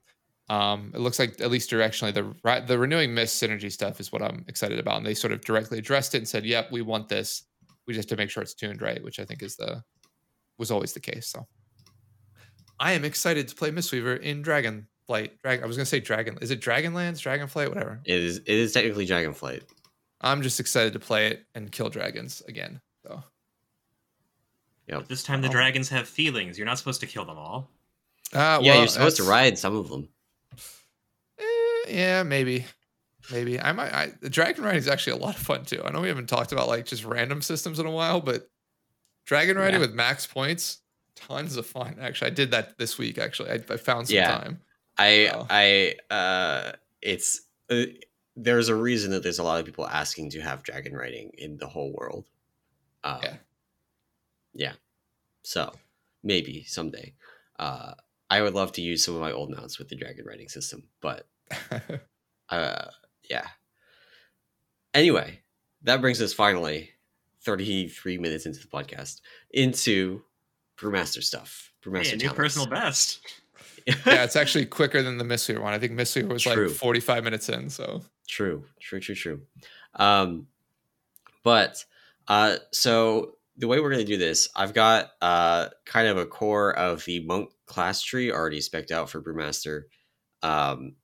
um, it looks like at least directionally the the renewing mist synergy stuff is what I'm excited about, and they sort of directly addressed it and said, "Yep, we want this. We just have to make sure it's tuned right," which I think is the was always the case. So I am excited to play Mistweaver in Dragonflight. Drag I was gonna say Dragon. Is it Dragonlands? Dragonflight? Whatever. It is it is technically Dragonflight. I'm just excited to play it and kill dragons again. So Yep. But this time the Oh. dragons have feelings. You're not supposed to kill them all. uh, yeah, you're supposed to ride some of them. Yeah, maybe. Maybe I might. I, the dragon riding is actually a lot of fun too. I know we haven't talked about like just random systems in a while, but dragon riding Yeah. with max points, tons of fun. Actually, I did that this week. Actually, I, I found some Yeah. time. I. I uh it's uh, there's a reason that there's a lot of people asking to have dragon riding in the whole world. Um, Yeah. Yeah. So maybe someday. Uh I would love to use some of my old mounts with the dragon riding system, but uh yeah. Anyway, that brings us finally 33 minutes into the podcast into Brewmaster stuff. Brewmaster Hey, a new talents. personal best. yeah, it's actually quicker than the Mistweaver one. I think Mistweaver was True. like 45 minutes in. So True, true, true, true. Um, but uh, so the way we're going to do this, I've got uh, kind of a core of the monk class tree already specked out for Brewmaster, um,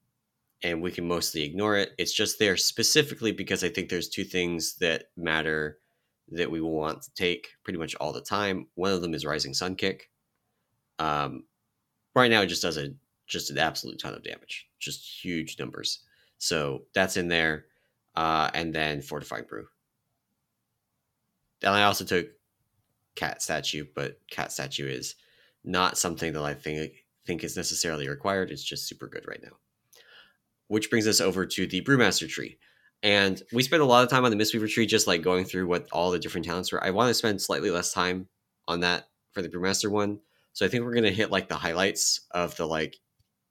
and we can mostly ignore it. It's just there specifically because I think there's two things that matter that we will want to take pretty much all the time. One of them is Rising Sun Kick. Um, right now, it just does a just an absolute ton of damage, just huge numbers. So that's in there. Uh, and then Fortifying Brew. And I also took Cat Statue, but Cat Statue is not something that I think think is necessarily required. It's just super good right now. Which brings us over to the Brewmaster tree. And we spent a lot of time on the Mistweaver tree, just like going through what all the different talents were. I want to spend slightly less time on that for the Brewmaster one. So I think we're gonna hit like the highlights of the like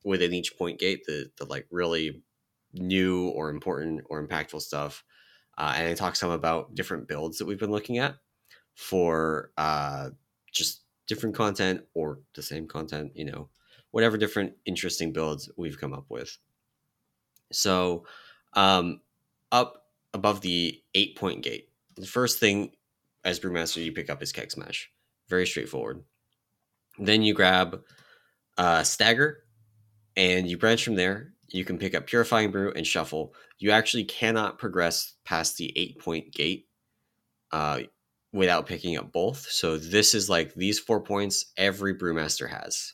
within each point gate, the the like really new or important or impactful stuff. Uh, and I talk some about different builds that we've been looking at for uh, just different content or the same content, you know, whatever different interesting builds we've come up with. So, um, up above the eight point gate, the first thing as Brewmaster you pick up is Keg Smash. Very straightforward. Then you grab uh, Stagger and you branch from there. You can pick up Purifying Brew and Shuffle. You actually cannot progress past the eight point gate uh, without picking up both. So this is like these four points every Brewmaster has.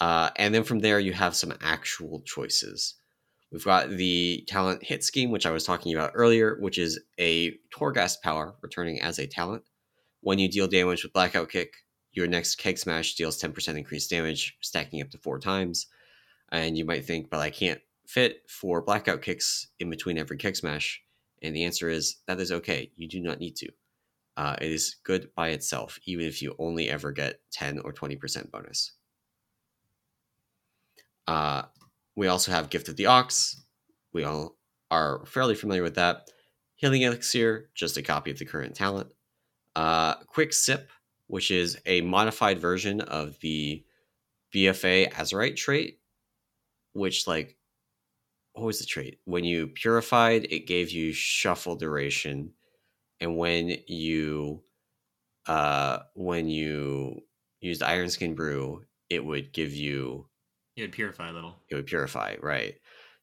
Uh, and then from there, you have some actual choices. We've got the talent hit scheme, which I was talking about earlier, which is a Torghast power returning as a talent. When you deal damage with Blackout Kick, your next Keg Smash deals 10% increased damage, stacking up to four times. And you might think, but I can't fit four Blackout Kicks in between every Keg Smash. And the answer is that is okay. You do not need to. Uh, it is good by itself, even if you only ever get 10 or 20% bonus. Uh, we also have Gift of the Ox. We all are fairly familiar with that. Healing Elixir, just a copy of the current talent. Uh, Quick Sip, which is a modified version of the BFA Azerite trait, which, like, what was the trait? When you purified, it gave you shuffle duration. And when you uh when you used iron skin brew, it would give you It would purify a little. it would purify, right?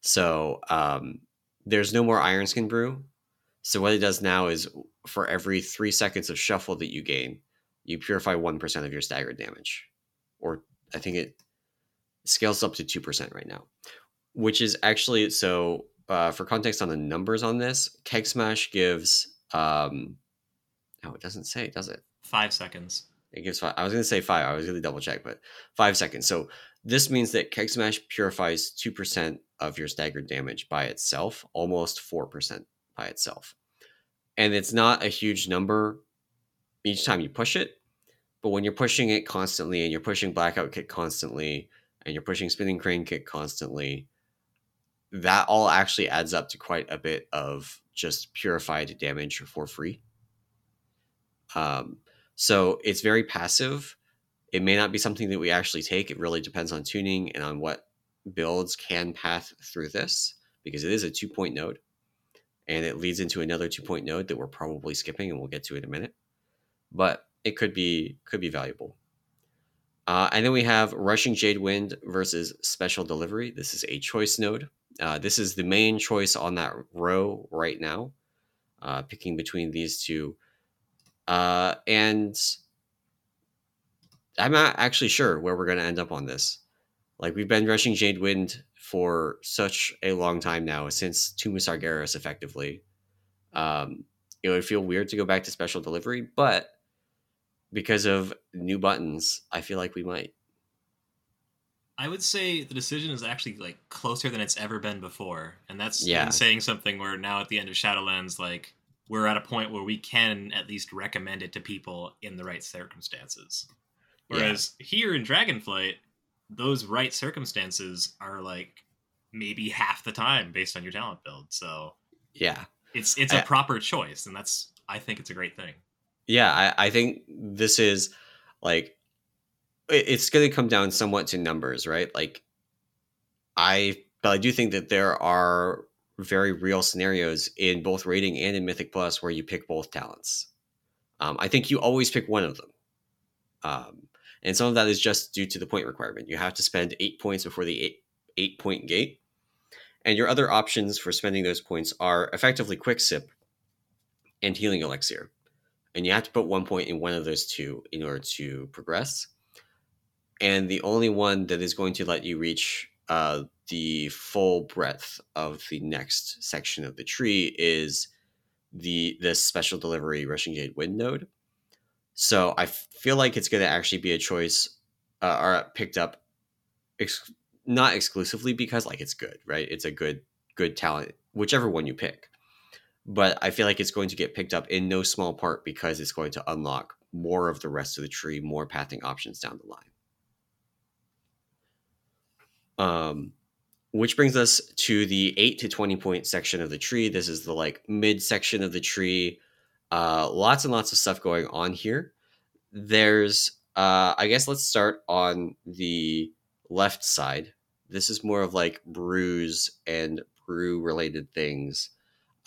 So um, there's no more iron skin brew. So what it does now is for every three seconds of shuffle that you gain, you purify one percent of your staggered damage, or I think it scales up to two percent right now, which is actually so. Uh, for context on the numbers on this, Keg Smash gives. Um, oh, it doesn't say, does it? Five seconds. It gives five. I was going to say five. I was going to double check, but five seconds. So this means that Keg Smash purifies 2% of your staggered damage by itself, almost 4% by itself. And it's not a huge number each time you push it, but when you're pushing it constantly and you're pushing Blackout Kick constantly and you're pushing Spinning Crane Kick constantly, that all actually adds up to quite a bit of just purified damage for free. Um, so it's very passive. It may not be something that we actually take. It really depends on tuning and on what builds can path through this because it is a two point node and it leads into another two point node that we're probably skipping and we'll get to in a minute. But it could be could be valuable. Uh, and then we have Rushing Jade Wind versus Special Delivery. This is a choice node. Uh, this is the main choice on that row right now, uh, picking between these two. Uh, and I'm not actually sure where we're going to end up on this. Like, we've been rushing Jade Wind for such a long time now, since Tomb of Sargeras, effectively. Um, it would feel weird to go back to special delivery, but because of new buttons, I feel like we might. I would say the decision is actually like closer than it's ever been before, and that's Yeah. saying something. Where now at the end of Shadowlands, like we're at a point where we can at least recommend it to people in the right circumstances. Yeah. Whereas here in Dragonflight, those right circumstances are like maybe half the time based on your talent build. So Yeah. it's it's a I- proper choice, and that's I think it's a great thing. Yeah, I, I think this is like it- it's going to come down somewhat to numbers, right? Like I, but I do think that there are very real scenarios in both rating and in Mythic Plus where you pick both talents. Um, I think you always pick one of them, um, and some of that is just due to the point requirement. You have to spend eight points before the eight eight point gate, and your other options for spending those points are effectively Quick Sip and Healing Elixir and you have to put one point in one of those two in order to progress. And the only one that is going to let you reach uh, the full breadth of the next section of the tree is the this special delivery rushing jade wind node. So I feel like it's going to actually be a choice uh, or picked up, ex- not exclusively because like it's good, right? It's a good good talent, whichever one you pick but I feel like it's going to get picked up in no small part because it's going to unlock more of the rest of the tree, more pathing options down the line. Um, which brings us to the eight to twenty point section of the tree. This is the like mid section of the tree. Uh, lots and lots of stuff going on here. There's, uh, I guess, let's start on the left side. This is more of like brews and brew related things.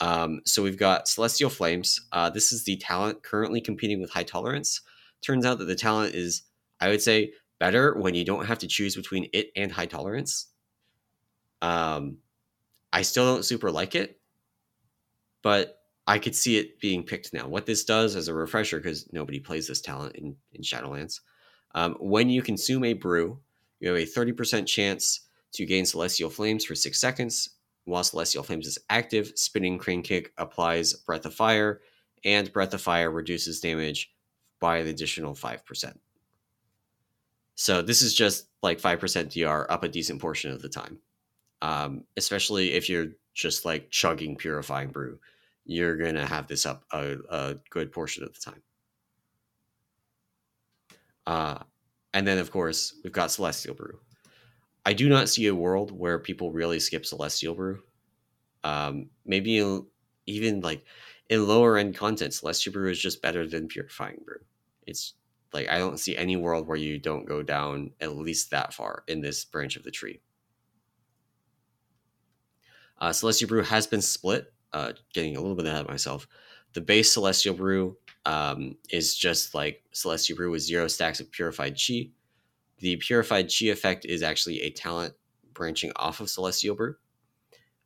Um, so we've got Celestial Flames. Uh, this is the talent currently competing with High Tolerance. Turns out that the talent is, I would say, better when you don't have to choose between it and High Tolerance. Um, I still don't super like it, but I could see it being picked now. What this does as a refresher, because nobody plays this talent in, in Shadowlands, um, when you consume a brew, you have a 30% chance to gain Celestial Flames for six seconds while Celestial Flames is active, Spinning Crane Kick applies Breath of Fire, and Breath of Fire reduces damage by an additional 5%. So this is just like 5% DR up a decent portion of the time. Um, especially if you're just like chugging Purifying Brew. You're gonna have this up a, a good portion of the time. Uh, and then of course we've got Celestial Brew. I do not see a world where people really skip Celestial Brew. Um, maybe even like in lower end content, Celestial Brew is just better than Purifying Brew. It's like I don't see any world where you don't go down at least that far in this branch of the tree. Uh, Celestial Brew has been split. Uh, getting a little bit ahead of myself. The base Celestial Brew um, is just like Celestial Brew with zero stacks of Purified Chi. The Purified Chi effect is actually a talent branching off of Celestial Brew.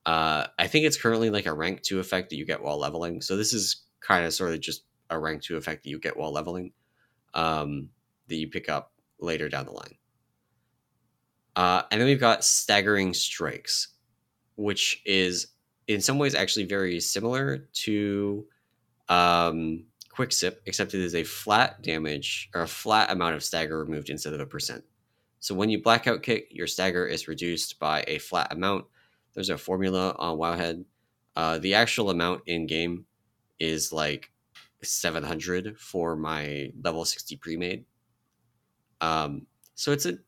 Uh, I think it's currently like a rank two effect that you get while leveling. So this is kind of sort of just a rank two effect that you get while leveling um, that you pick up later down the line. Uh, and then we've got staggering strikes, which is in some ways actually very similar to um, quick sip, except it is a flat damage or a flat amount of stagger removed instead of a percent. So when you blackout kick, your stagger is reduced by a flat amount there's a formula on Wowhead. Uh, the actual amount in game is like 700 for my level 60 pre-made. Um, so it's a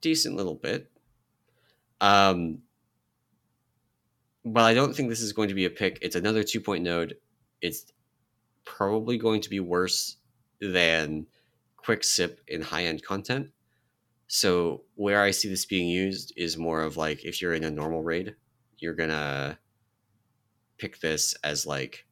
decent little bit. Um, but I don't think this is going to be a pick. It's another two point node. It's probably going to be worse than quick sip in high end content. So where I see this being used is more of like if you're in a normal raid, you're gonna pick this as like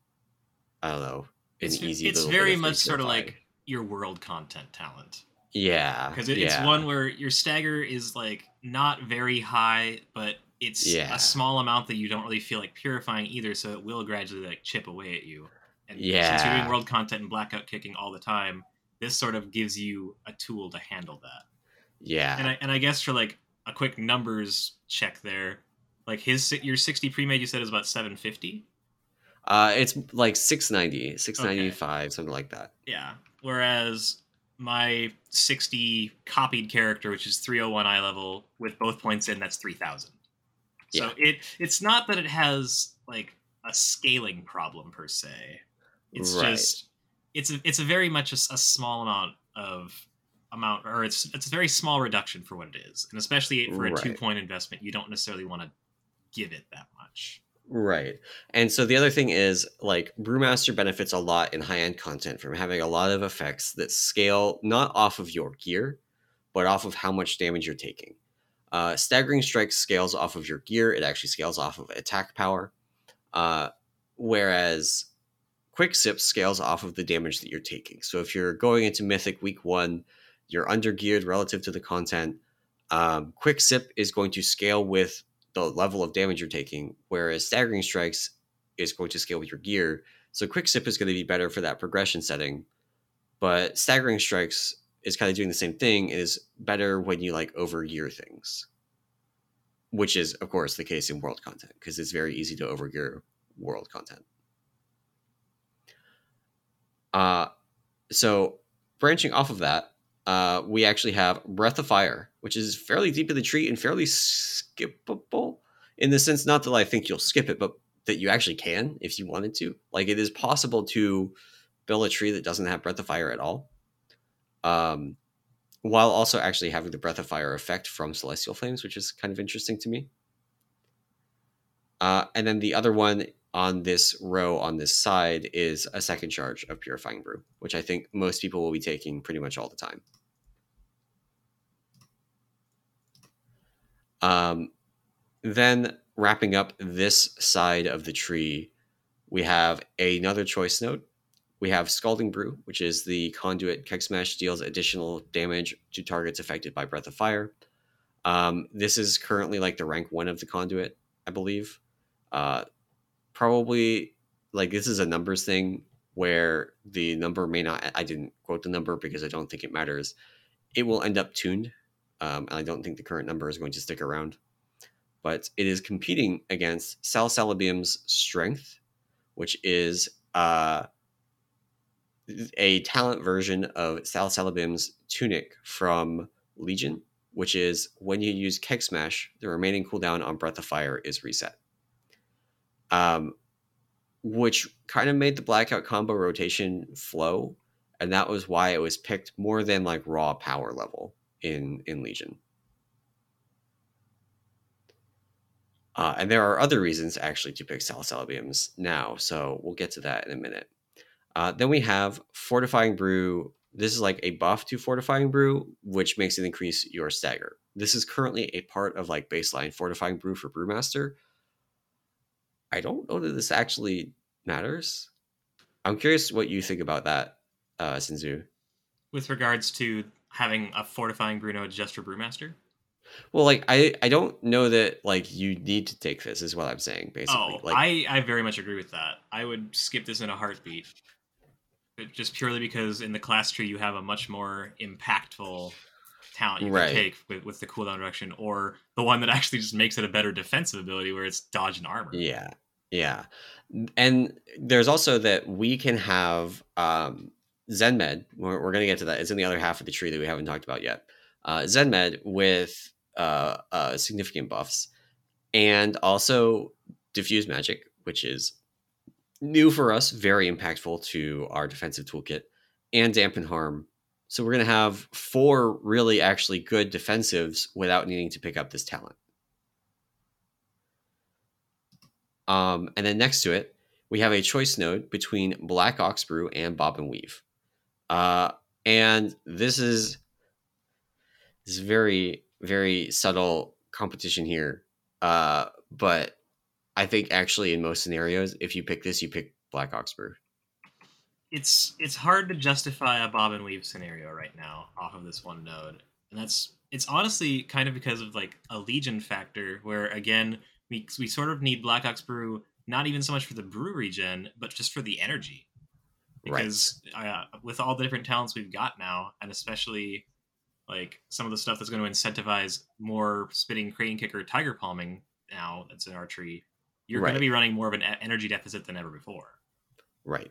I don't know an it's, easy. It's very much sort of like your world content talent. Yeah, because it, yeah. it's one where your stagger is like not very high, but it's yeah. a small amount that you don't really feel like purifying either. So it will gradually like chip away at you. And yeah, since you're doing world content and blackout kicking all the time, this sort of gives you a tool to handle that. Yeah. And I, and I guess for like a quick numbers check there, like his your 60 pre-made you said is about 750? Uh it's like 690, 695, okay. something like that. Yeah. Whereas my 60 copied character which is 301 eye level with both points in that's 3000. So yeah. it it's not that it has like a scaling problem per se. It's right. just it's a, it's a very much a, a small amount of amount or it's it's a very small reduction for what it is and especially for a right. two point investment you don't necessarily want to give it that much right and so the other thing is like brewmaster benefits a lot in high end content from having a lot of effects that scale not off of your gear but off of how much damage you're taking uh, staggering strike scales off of your gear it actually scales off of attack power uh, whereas quick sip scales off of the damage that you're taking so if you're going into mythic week one you're under geared relative to the content. Um, quick sip is going to scale with the level of damage you're taking, whereas staggering strikes is going to scale with your gear. So quick sip is going to be better for that progression setting, but staggering strikes is kind of doing the same thing. Is better when you like overgear things, which is of course the case in world content because it's very easy to overgear world content. Uh, so branching off of that, uh, we actually have Breath of Fire, which is fairly deep in the tree and fairly skippable in the sense not that I think you'll skip it, but that you actually can if you wanted to. Like it is possible to build a tree that doesn't have Breath of Fire at all. Um, while also actually having the Breath of Fire effect from Celestial Flames, which is kind of interesting to me. Uh, and then the other one on this row on this side is a second charge of Purifying Brew, which I think most people will be taking pretty much all the time. Um, then wrapping up this side of the tree, we have another choice node. We have Scalding Brew, which is the conduit Keg Smash deals additional damage to targets affected by Breath of Fire. Um, this is currently like the rank one of the conduit, I believe. Uh, probably like this is a numbers thing where the number may not i didn't quote the number because i don't think it matters it will end up tuned um, and i don't think the current number is going to stick around but it is competing against Salsalabim's strength which is uh, a talent version of Salsalabim's tunic from legion which is when you use keg smash the remaining cooldown on breath of fire is reset um, which kind of made the blackout combo rotation flow, and that was why it was picked more than like raw power level in in Legion. Uh, and there are other reasons actually to pick Salsalabim's now, so we'll get to that in a minute. Uh, then we have Fortifying Brew. This is like a buff to Fortifying Brew, which makes it increase your stagger. This is currently a part of like baseline Fortifying Brew for Brewmaster. I don't know that this actually matters. I'm curious what you think about that, uh, Sinzu. With regards to having a Fortifying Brew node just for Brewmaster? Well, like I, I don't know that like you need to take this is what I'm saying basically. Oh, like, I, I very much agree with that. I would skip this in a heartbeat, just purely because in the class tree you have a much more impactful talent you Right. can take with, with the cooldown reduction, or the one that actually just makes it a better defensive ability where it's dodge and armor. Yeah, yeah, and there's also that we can have um, ZenMed. We're, we're gonna get to that. It's in the other half of the tree that we haven't talked about yet. Uh, ZenMed with uh, uh, significant buffs, and also diffuse magic, which is new for us, very impactful to our defensive toolkit, and dampen harm. So we're gonna have four really actually good defensives without needing to pick up this talent. Um, and then next to it, we have a choice node between Black Ox Brew and Bob and Weave. Uh, and this is this is very very subtle competition here. Uh, but I think actually in most scenarios, if you pick this, you pick Black Ox Brew. It's it's hard to justify a bob and weave scenario right now off of this one node, and that's it's honestly kind of because of like a legion factor where again we we sort of need Black Ox Brew not even so much for the brew regen, but just for the energy. Because uh, with all the different talents we've got now, and especially like some of the stuff that's going to incentivize more spinning crane kicker tiger palming now that's in our you're going to be running more of an energy deficit than ever before. Right.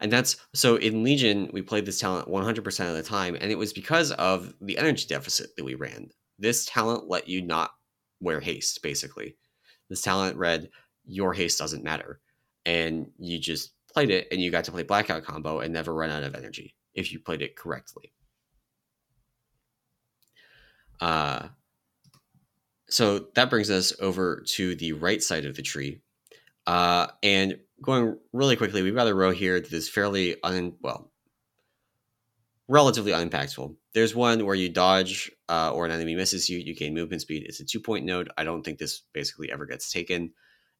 And that's so in Legion, we played this talent 100% of the time, and it was because of the energy deficit that we ran. This talent let you not wear haste, basically. This talent read, Your haste doesn't matter. And you just played it, and you got to play Blackout combo and never run out of energy if you played it correctly. Uh, so that brings us over to the right side of the tree. Uh, and going really quickly, we've got a row here that is fairly un well, relatively unimpactful. There's one where you dodge uh, or an enemy misses you, you gain movement speed. It's a two point node. I don't think this basically ever gets taken,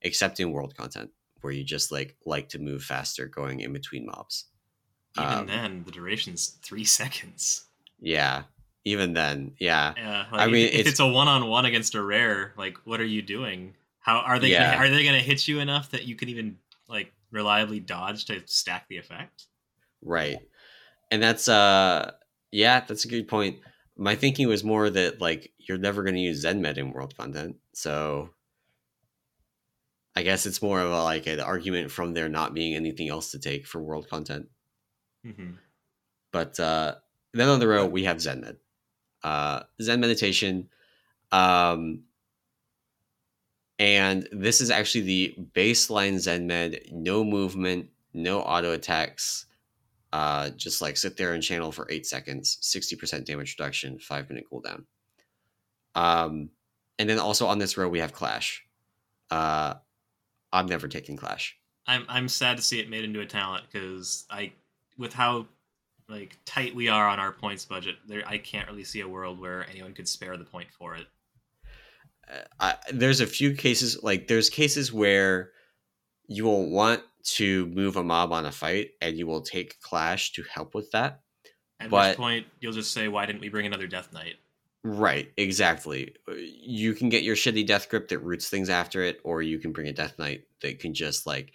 except in world content where you just like like to move faster going in between mobs. Even Um, then, the duration's three seconds. Yeah, even then, yeah, Yeah, I mean, if, if it's- it's a one-on-one against a rare, like, what are you doing? How are they? Yeah. Gonna, are they going to hit you enough that you can even like reliably dodge to stack the effect? right. And that's uh, yeah, that's a good point. My thinking was more that like you're never going to use ZenMed in world content, so I guess it's more of a, like an argument from there not being anything else to take for world content. Mm-hmm. But uh, then on the row we have Zen Med, uh, Zen meditation, um, and this is actually the baseline Zen Med. No movement, no auto attacks. Uh, just like sit there and channel for eight seconds, sixty percent damage reduction, five minute cooldown. Um, and then also on this row we have Clash. Uh, I'm never taking Clash. I'm I'm sad to see it made into a talent because I, with how like tight we are on our points budget, there I can't really see a world where anyone could spare the point for it. uh, I, there's a few cases like there's cases where you will want to move a mob on a fight and you will take clash to help with that At But- which point you'll just say, "Why didn't we bring another Death Knight?" right exactly Uh, you can get your shitty death grip that roots things after it or you can bring a death knight that can just like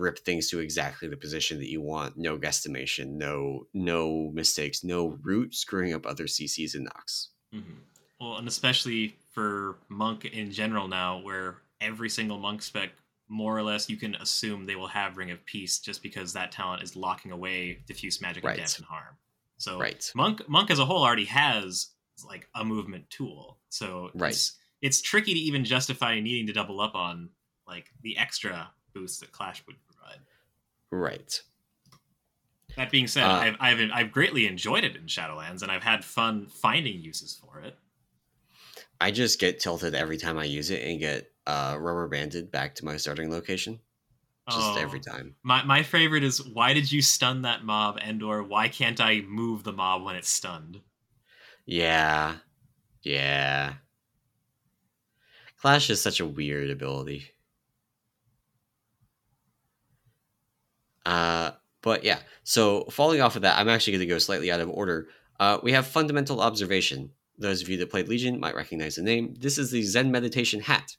grip things to exactly the position that you want no guesstimation no no mistakes no root screwing up other cc's and knocks hmm Well, and especially for monk in general now, where every single monk spec, more or less, you can assume they will have Ring of Peace just because that talent is locking away diffuse magic Right. and dampen harm. So right monk monk as a whole already has like a movement tool, so Right. it's, it's tricky to even justify needing to double up on like the extra boosts that Clash would. Right. That being said, Uh, I've, I've I've greatly enjoyed it in Shadowlands, and I've had fun finding uses for it. I just get tilted every time I use it and get uh, rubber banded back to my starting location. Just Oh. every time. My my favorite is why did you stun that mob, and or why can't I move the mob when it's stunned? Yeah. Yeah. Clash is such a weird ability. Uh, but yeah, so falling off of that, I'm actually going to go slightly out of order. Uh, we have Fundamental Observation. Those of you that played Legion might recognize the name. This is the Zen Meditation hat.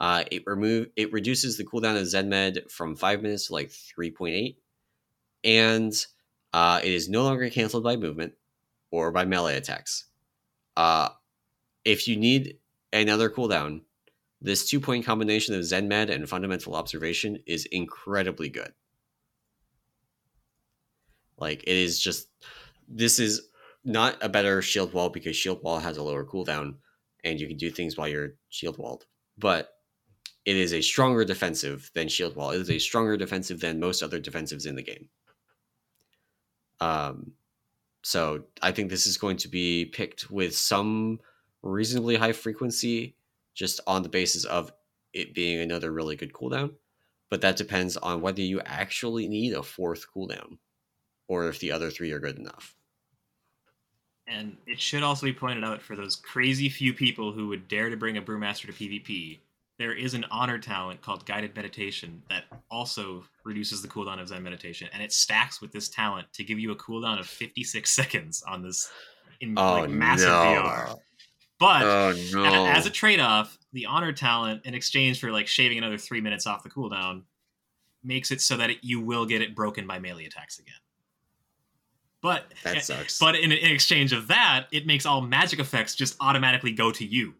Uh, it remove it reduces the cooldown of Zen Med from five minutes to like three point eight, and uh, it is no longer canceled by movement or by melee attacks. Uh, if you need another cooldown, this two point combination of Zen Med and Fundamental Observation is incredibly good. Like it is just this is not a better shield wall because shield wall has a lower cooldown and you can do things while you're shield walled, but it is a stronger defensive than shield wall. It is a stronger defensive than most other defensives in the game. Um, so I think this is going to be picked with some reasonably high frequency, just on the basis of it being another really good cooldown. But that depends on whether you actually need a fourth cooldown, or if the other three are good enough. And it should also be pointed out for those crazy few people who would dare to bring a brewmaster to PvP, there is an honor talent called Guided Meditation that also reduces the cooldown of Zen Meditation, and it stacks with this talent to give you a cooldown of 56 seconds on this in Oh, like massive no. VR. But Oh a- as a trade-off, the honor talent, in exchange for like shaving another three minutes off the cooldown, makes it so that it, you will get it broken by melee attacks again. But that sucks. but in, in exchange of that, it makes all magic effects just automatically go to you.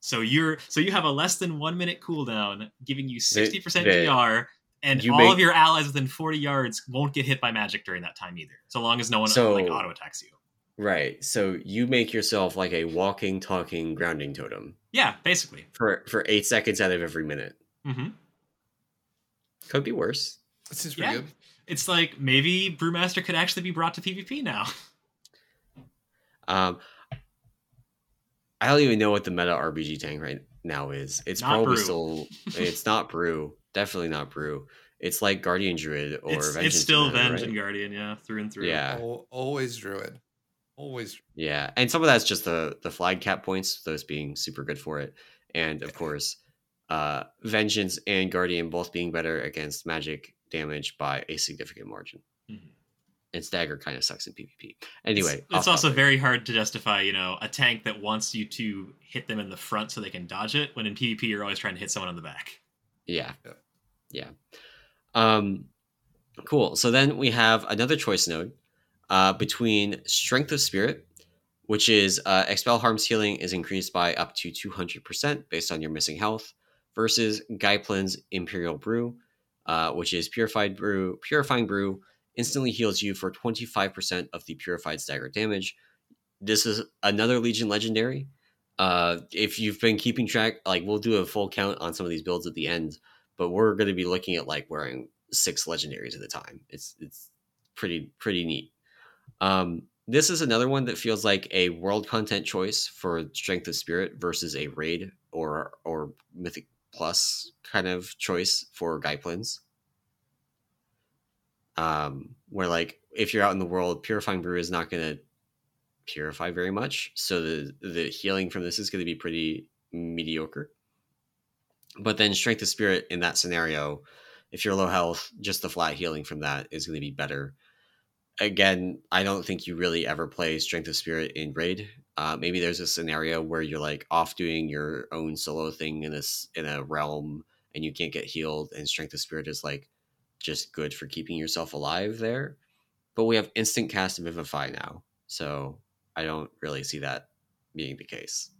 So you're so you have a less than one minute cooldown, giving you sixty percent DR, and you all make- of your allies within forty yards won't get hit by magic during that time either, so long as no one So- like auto attacks you. right. So you make yourself like a walking, talking grounding totem Yeah, basically. for for eight seconds out of every minute. Mm-hmm. Could be worse. This is pretty Yeah. good. It's like maybe Brewmaster could actually be brought to PvP now. Um, I don't even know what the meta RBG tank right now is. It's Not probably Brew. still. It's not brew. Definitely not brew. It's like Guardian Druid or it's, Vengeance it's still Druid, Venge right? and Guardian, yeah, through and through. Yeah. Al- always druid. Always. Yeah, and some of that's just the the flag cap points, those being super good for it, and of course, uh, Vengeance and Guardian both being better against magic damage by a significant margin. Mhm. And Stagger kind of sucks in PvP. Anyway, it's, it's also topic. very hard to justify, you know, a tank that wants you to hit them in the front so they can dodge it. When in PvP, you're always trying to hit someone on the back. Yeah. Yeah. Yeah. Um cool. So then we have another choice node uh between Strength of Spirit, which is uh expel harm's healing is increased by up to 200% based on your missing health versus Gai Plin's Imperial Brew, uh which is purified brew, purifying brew instantly heals you for 25% of the purified stagger damage. This is another Legion legendary. Uh, if you've been keeping track, like we'll do a full count on some of these builds at the end, but we're going to be looking at like wearing six legendaries at a time. It's it's pretty pretty neat. Um, this is another one that feels like a world content choice for Strength of Spirit versus a raid or or Mythic Plus kind of choice for Gai Plin's. Um, where like if you're out in the world, Purifying Brew is not going to purify very much, so the the healing from this is going to be pretty mediocre. But then Strength of Spirit in that scenario, if you're low health, just the flat healing from that is going to be better. Again, I don't think you really ever play Strength of Spirit in raid. Uh, maybe there's a scenario where you're like off doing your own solo thing in this in a realm and you can't get healed, and Strength of Spirit is like just good for keeping yourself alive there. But we have instant cast Vivify now, so I don't really see that being the case.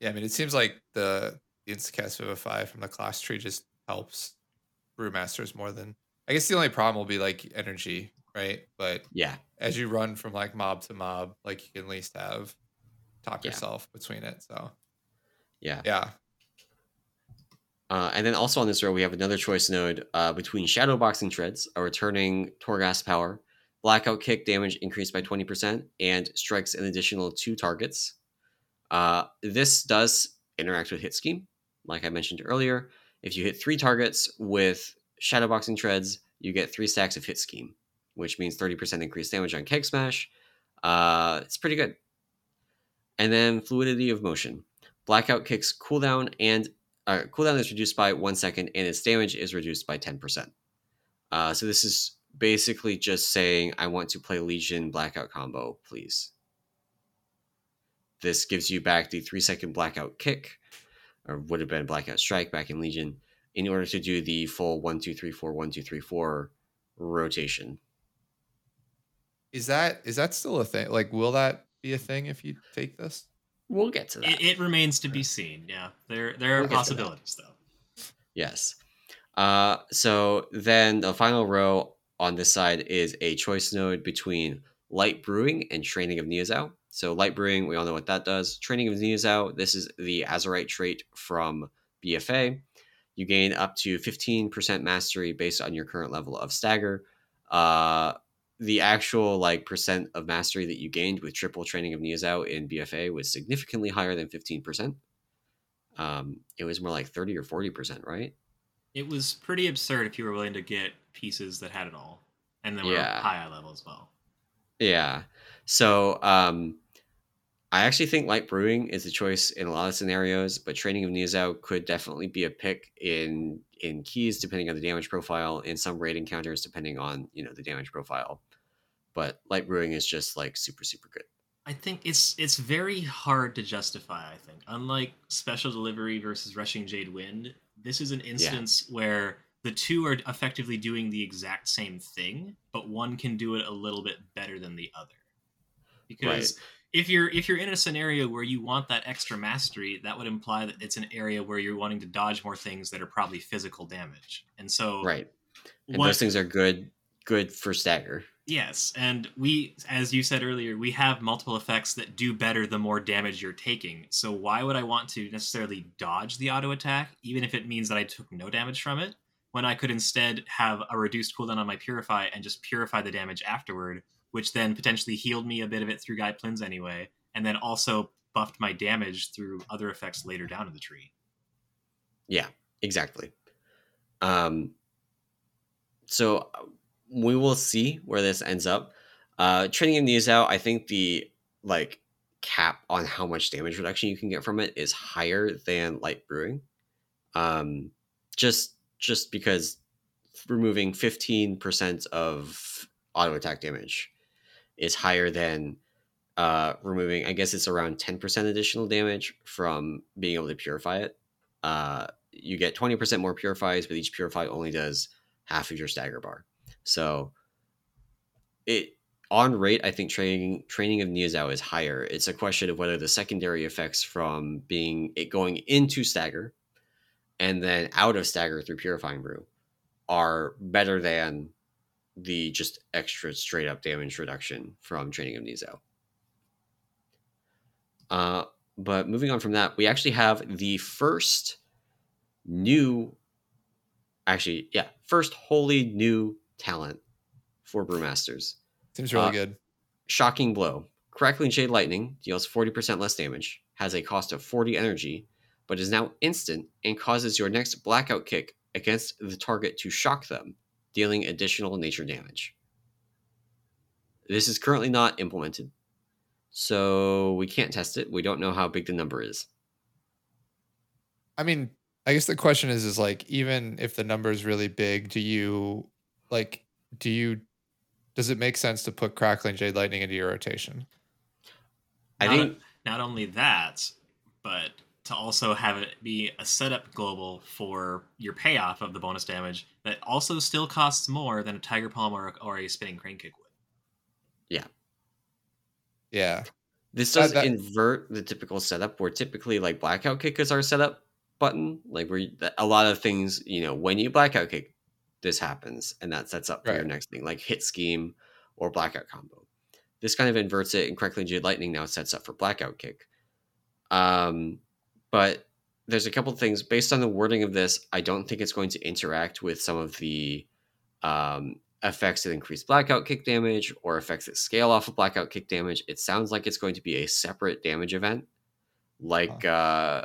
Yeah, I mean, it seems like the, the Instacast Vivify from the class tree just helps brewmasters more than. I guess the only problem will be like energy, right? But Yeah, as you run from like mob to mob, like you can at least have talk Yeah. yourself between it. So yeah. yeah, Uh, and then also on this row, we have another choice node uh, between Shadow Boxing Treads, a returning Torghast power, Blackout Kick damage increased by 20%, and strikes an additional two targets. Uh, this does interact with Hit Scheme, like I mentioned earlier. If you hit three targets with Shadow Boxing Treads, you get three stacks of Hit Scheme, which means 30% increased damage on Keg Smash. Uh, it's pretty good. And then Fluidity of Motion. Blackout Kick's cooldown and uh, cooldown is reduced by one second, and its damage is reduced by 10%. Uh, so this is basically just saying, I want to play Legion Blackout combo, please. This gives you back the three second Blackout kick, or would have been Blackout Strike back in Legion, in order to do the full 1 2 3 4 1 2 3 4 rotation. Is that is that still a thing? Like, will that be a thing if you take this? We'll get to that. It, it remains to be seen. Yeah, there there are We'll get to that. possibilities though. Yes. Uh, so then the final row on this side is a choice node between light brewing and training of Niuzao. So light brewing, we all know what that does. Training of Niuzao, this is the Azerite trait from BFA. You gain up to 15% mastery based on your current level of stagger. Uh, the actual like percent of mastery that you gained with triple training of Niuzao in BFA was significantly higher than 15%. Um, it was more like 30 or 40%, right? It was pretty absurd if you were willing to get pieces that had it all, and then were Yeah. high eye level as well. Yeah. So um I actually think light brewing is a choice in a lot of scenarios, but training of Niuzao could definitely be a pick in in keys depending on the damage profile, in some raid encounters depending on, you know, the damage profile. But light brewing is just like super, super good. I think it's it's very hard to justify. I think, unlike Special Delivery versus Rushing Jade Wind, this is an instance where the two are effectively doing the exact same thing, but one can do it a little bit better than the other. Because if you're if you're in a scenario where you want that extra mastery, that would imply that it's an area where you're wanting to dodge more things that are probably physical damage. And so, Right. And what- those things are good good for stagger. Yes, and we, as you said earlier, we have multiple effects that do better the more damage you're taking. So why would I want to necessarily dodge the auto attack, even if it means that I took no damage from it, when I could instead have a reduced cooldown on my purify and just purify the damage afterward, which then potentially healed me a bit of it through Gai Plin's anyway, and then also buffed my damage through other effects later down in the tree. Yeah, exactly. Um, so we will see where this ends up. Uh, training of Niuzao, I think the like cap on how much damage reduction you can get from it is higher than light brewing. Um, just just because removing fifteen percent of auto attack damage is higher than uh, removing. I guess it's around ten percent additional damage from being able to purify it. Uh, you get 20% more purifies, but each purify only does half of your stagger bar. So it on rate, I think training training of Niuzao is higher. It's a question of whether the secondary effects from being it going into stagger and then out of stagger through purifying brew are better than the just extra straight up damage reduction from training of Niuzao. Uh, but moving on from that, we actually have the first new, actually, yeah, first wholly new talent for Brewmasters. Seems really Uh, good. Shocking Blow. Crackling Jade Lightning deals 40% less damage, has a cost of 40 energy, but is now instant and causes your next blackout kick against the target to shock them, dealing additional nature damage. This is currently not implemented, so we can't test it. We don't know how big the number is. I mean, I guess the question is, is like, even if the number is really big, do you like, do you, does it make sense to put crackling jade lightning into your rotation? I Not- think not only that, but to also have it be a setup global for your payoff of the bonus damage that also still costs more than a Tiger Palm or, or a Spinning Crane Kick would. Yeah. Yeah. This That- does that- invert the typical setup where typically like blackout kick is our setup button. Like where you- a lot of things, you know, when you blackout kick, this happens and that sets up for your next thing, like hit scheme or blackout combo. This kind of inverts it and crackling jade lightning now sets up for blackout kick. Um, but there's a couple things based on the wording of this. I don't think it's going to interact with some of the um, effects that increase blackout kick damage or effects that scale off of blackout kick damage. It sounds like it's going to be a separate damage event, like uh,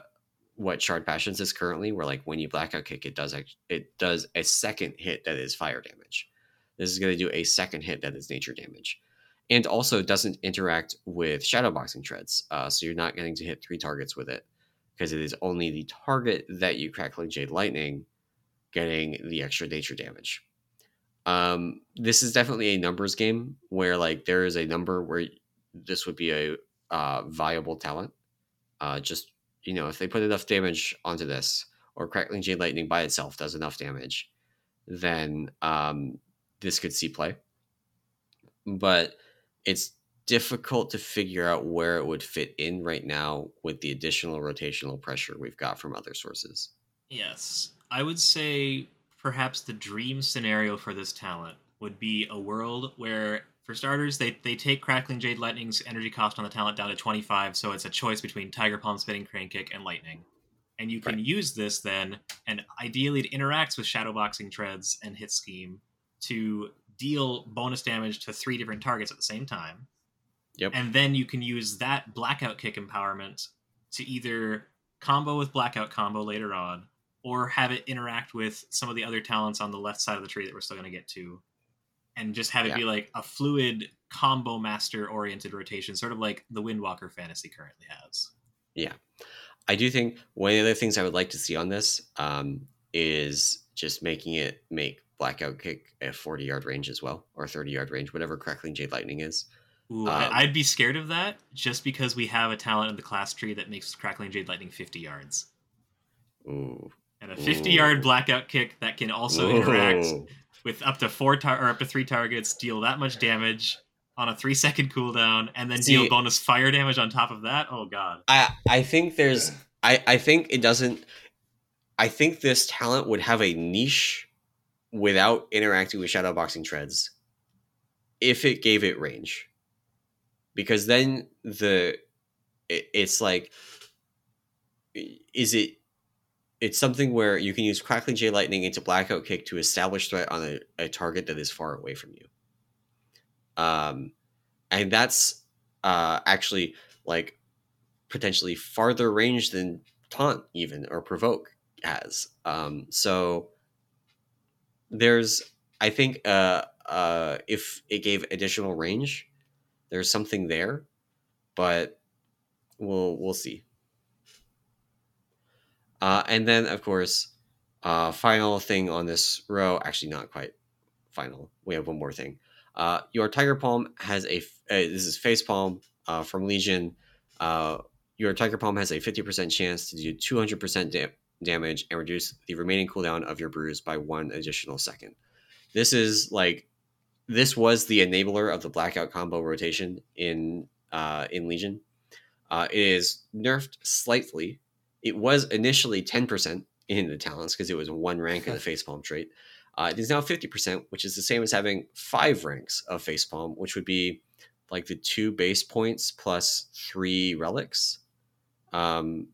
what Charred Passions is currently, where like when you blackout kick, it does it does a second hit that is fire damage. This is going to do a second hit that is nature damage, and also doesn't interact with shadowboxing treads. Uh, so you're not getting to hit three targets with it because it is only the target that you crackling jade lightning getting the extra nature damage. Um, this is definitely a numbers game where like there is a number where this would be a uh, viable talent. Uh, just you know, if they put enough damage onto this, or crackling jade lightning by itself does enough damage, then um, this could see play. But it's difficult to figure out where it would fit in right now with the additional rotational pressure we've got from other sources. Yes. I would say perhaps the dream scenario for this talent would be a world where for starters they, they take crackling jade lightning's energy cost on the talent down to 25 so it's a choice between tiger palm spinning crane kick and lightning and you can Right. use this then and ideally it interacts with shadowboxing treads and hit scheme to deal bonus damage to three different targets at the same time Yep. and then you can use that blackout kick empowerment to either combo with blackout combo later on or have it interact with some of the other talents on the left side of the tree that we're still going to get to and just have it Yeah. be like a fluid combo master oriented rotation sort of like the windwalker fantasy currently has Yeah. I do think one of the other things I would like to see on this um, is just making it make blackout kick a 40 yard range as well, or 30 yard range, whatever crackling jade lightning is. Ooh, Um, i'd be scared of that just because we have a talent in the class tree that makes crackling jade lightning 50 yards Ooh. and a 50 yard blackout kick that can also interact Ooh. With up to four tar- or up to three targets, deal that much damage on a three second cooldown, and then See- deal bonus fire damage on top of that. Oh god. I I think there's I I think it doesn't. I think this talent would have a niche without interacting with shadowboxing treads if it gave it range, because then the it, it's like is it it's something where you can use crackling jade lightning into blackout kick to establish threat on a, a target that is far away from you. Um and that's uh actually like potentially farther range than taunt even or provoke has. Um so there's i think uh uh if it gave additional range there's something there but we'll we'll see uh and then of course uh final thing on this row actually not quite final we have one more thing uh your tiger palm has a, uh, this is face palm uh from legion uh your Tiger Palm has a 50% chance to do 200% da- damage and reduce the remaining cooldown of your brews by one additional second. This is like this was the enabler of the blackout combo rotation in in Legion. It is nerfed slightly. It was initially 10% in the talents because it was one rank of the facepalm trait. Uh, it is now 50%, which is the same as having five ranks of facepalm, which would be like the two base points plus three relics. Um,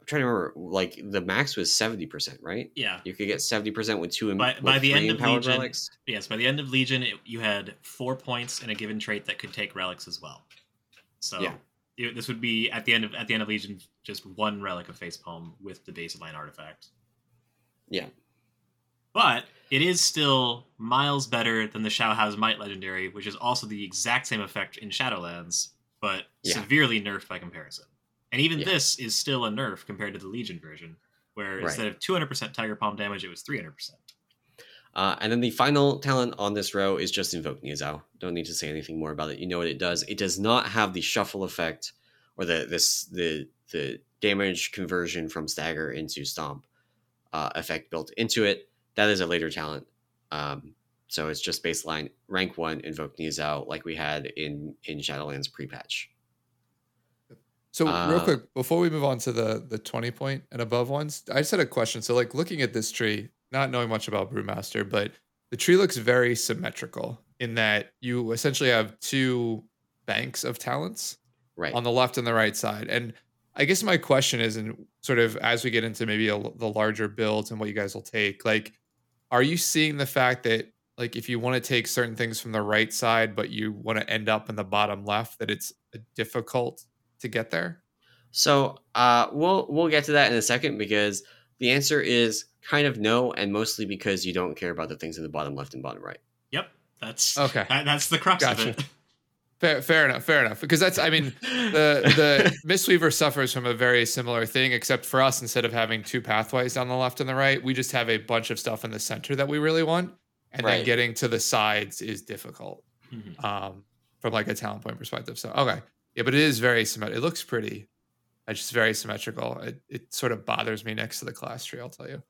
I'm trying to remember, like the max was 70%, right? Yeah. You could get 70% with two em- By- with by the end of Legion- relics. Yes, by the end of Legion, it, you had four points in a given trait that could take relics as well. So Yeah. This would be at the end of at the end of Legion, just one relic of Facepalm with the baseline artifact. Yeah. But it is still miles better than the Shao Might legendary, which is also the exact same effect in Shadowlands, but Yeah. severely nerfed by comparison. And even Yeah. this is still a nerf compared to the Legion version, where Right. instead of 200% Tiger Palm damage, it was 300%. Uh, and then the final talent on this row is just Invoke Niuzao. Don't need to say anything more about it. You know what it does. It does not have the shuffle effect or the this the the damage conversion from stagger into stomp uh, effect built into it. That is a later talent. Um, so it's just baseline rank one Invoke Niuzao like we had in in Shadowlands pre-patch. So real Uh, quick, before we move on to the the 20 point and above ones, I just had a question. So like looking at this tree, not knowing much about Brewmaster, but the tree looks very symmetrical in that you essentially have two banks of talents Right. on the left and the right side. And I guess my question is, and sort of as we get into maybe a, the larger builds and what you guys will take, like, are you seeing the fact that like if you want to take certain things from the right side, but you want to end up in the bottom left, that it's difficult to get there? So uh, we'll we'll get to that in a second because the answer is kind of no, and mostly because you don't care about the things in the bottom left and bottom right. Yep, that's Okay. That, that's the crux Gotcha. of it. Fair, fair enough. Fair enough. Because that's, I mean, the the Mistweaver suffers from a very similar thing, except for us, instead of having two pathways down the left and the right, we just have a bunch of stuff in the center that we really want, and then getting to the sides is difficult Mhm. um, from like a talent point perspective. So okay, yeah, but it is very symmetrical. It looks pretty. It's just very symmetrical. It it sort of bothers me next to the class tree. I'll tell you.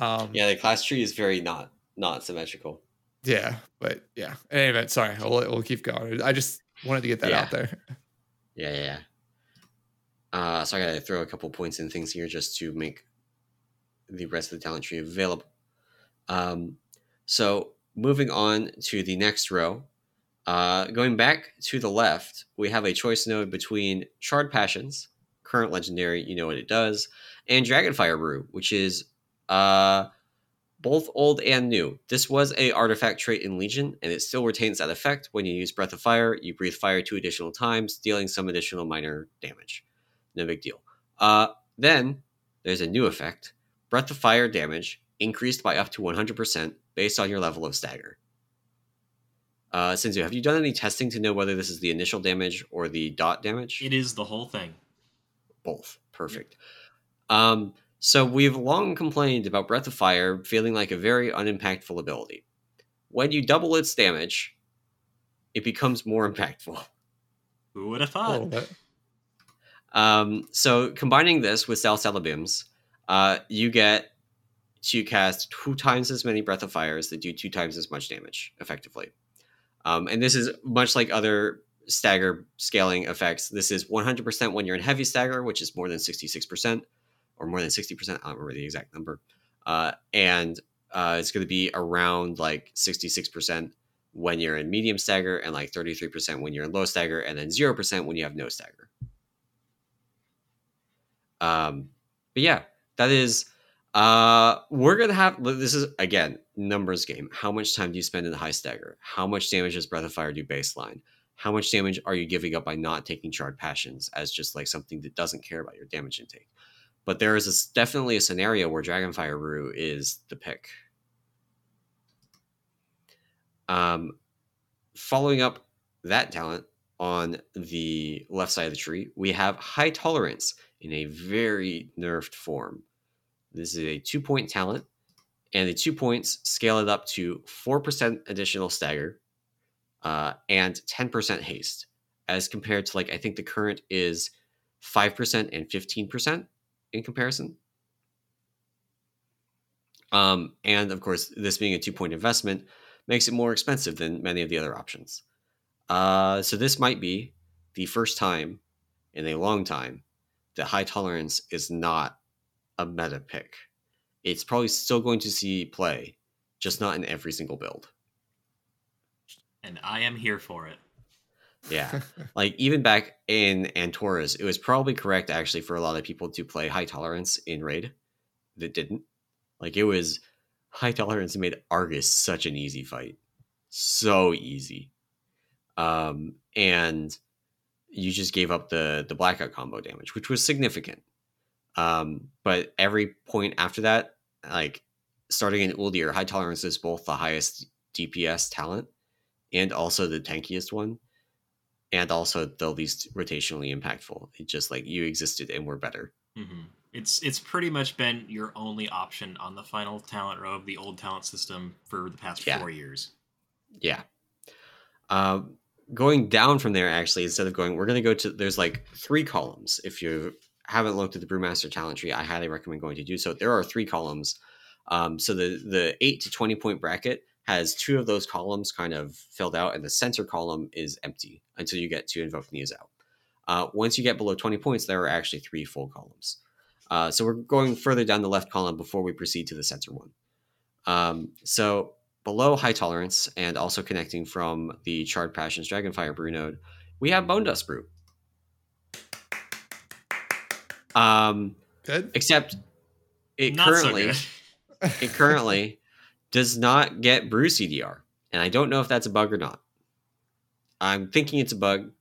Um, Yeah, the class tree is very not not symmetrical. Yeah, but yeah. In any event, sorry, we'll, we'll keep going. I just wanted to get that Yeah. out there. Yeah, yeah. yeah. Uh, so I gotta throw a couple points and things here just to make the rest of the talent tree available. Um, so moving on to the next row, uh, going back to the left, we have a choice node between Charred Passions, current legendary, you know what it does, and Dragonfire Brew, which is uh, both old and new. This was a artifact trait in Legion, and it still retains that effect. When you use Breath of Fire, you breathe fire two additional times, dealing some additional minor damage. No big deal. Uh, then there's a new effect: Breath of Fire damage increased by up to 100% based on your level of stagger. Uh, Sinzu, have you done any testing to know whether this is the initial damage or the dot damage? It is the whole thing. both. Perfect. Um, so we've long complained about Breath of Fire feeling like a very unimpactful ability. When you double its damage, it becomes more impactful. Who would have thought? little. Um, so combining this with Salsalabim's, uh, you get to cast two times as many Breath of Fires that do two times as much damage effectively. Um, and this is much like other stagger scaling effects. This is 100% when you're in heavy stagger, which is more than 66%, or more than 60%. I don't remember the exact number. Uh, and uh, it's going to be around like 66% when you're in medium stagger, and like 33% when you're in low stagger, and then 0% when you have no stagger. Um, but yeah, that is. Uh, we're gonna have. This is again numbers game. How much time do you spend in the high stagger? How much damage does Breath of Fire do baseline? How much damage are you giving up by not taking Charred Passions as just like something that doesn't care about your damage intake? But there is a definitely a scenario where Dragonfire Brew is the pick. Um, following up that talent on the left side of the tree, we have High Tolerance in a very nerfed form. This is a two point talent, and the two points scale it up to 4% additional stagger uh, and 10% haste, as compared to, like, I think the current is 5% and 15% in comparison. Um, and of course, this being a two point investment makes it more expensive than many of the other options. Uh, so this might be the first time in a long time that high tolerance is not a meta pick. It's probably still going to see play, just not in every single build. And I am here for it. Yeah. like even back in Antorus, it was probably correct actually for a lot of people to play high tolerance in raid that didn't. Like it was high tolerance made Argus such an easy fight. So easy. Um and you just gave up the the blackout combo damage, which was significant. Um, but every point after that, like starting in Uldir, high tolerance is both the highest DPS talent and also the tankiest one and also the least rotationally impactful. It just like you existed and were better. hmm It's it's pretty much been your only option on the final talent row of the old talent system for the past Yeah. four years. Yeah. Um, going down from there, actually, instead of going, we're going to go to, there's like three columns. If you haven't looked at the Brewmaster talent tree, I highly recommend going to do so. There are three columns. Um, so the, the 8 to 20 point bracket has two of those columns kind of filled out, and the center column is empty until you get to Invoke Niuzao. Uh, once you get below 20 points, there are actually three full columns. Uh, so we're going further down the left column before we proceed to the center one. Um, so below high tolerance and also connecting from the charred passions dragonfire brew node we have bone dust brew Um, Good. except it Not currently so good. it currently does not get brew CDR, and I don't know if that's a bug or not. I'm thinking it's a bug.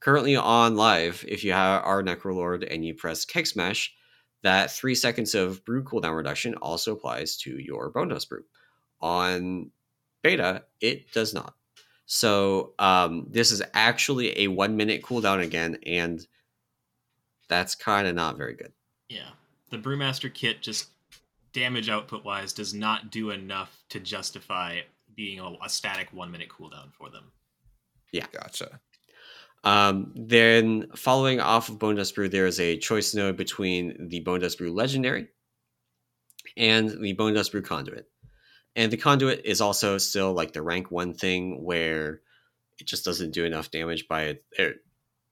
Currently on live, if you have our Necrolord and you press Keg Smash, that three seconds of brew cooldown reduction also applies to your Bone Dust Brew. On beta, it does not. So um, this is actually a one minute cooldown again, and that's kind of not very good. Yeah. The Brewmaster kit just damage output wise does not do enough to justify being a, a static one minute cooldown for them. Yeah. Gotcha. Um, then, following off of Bone Dust Brew, there is a choice node between the Bone Dust Brew Legendary and the Bone Dust Brew Conduit. And the Conduit is also still like the rank one thing where it just doesn't do enough damage by it. it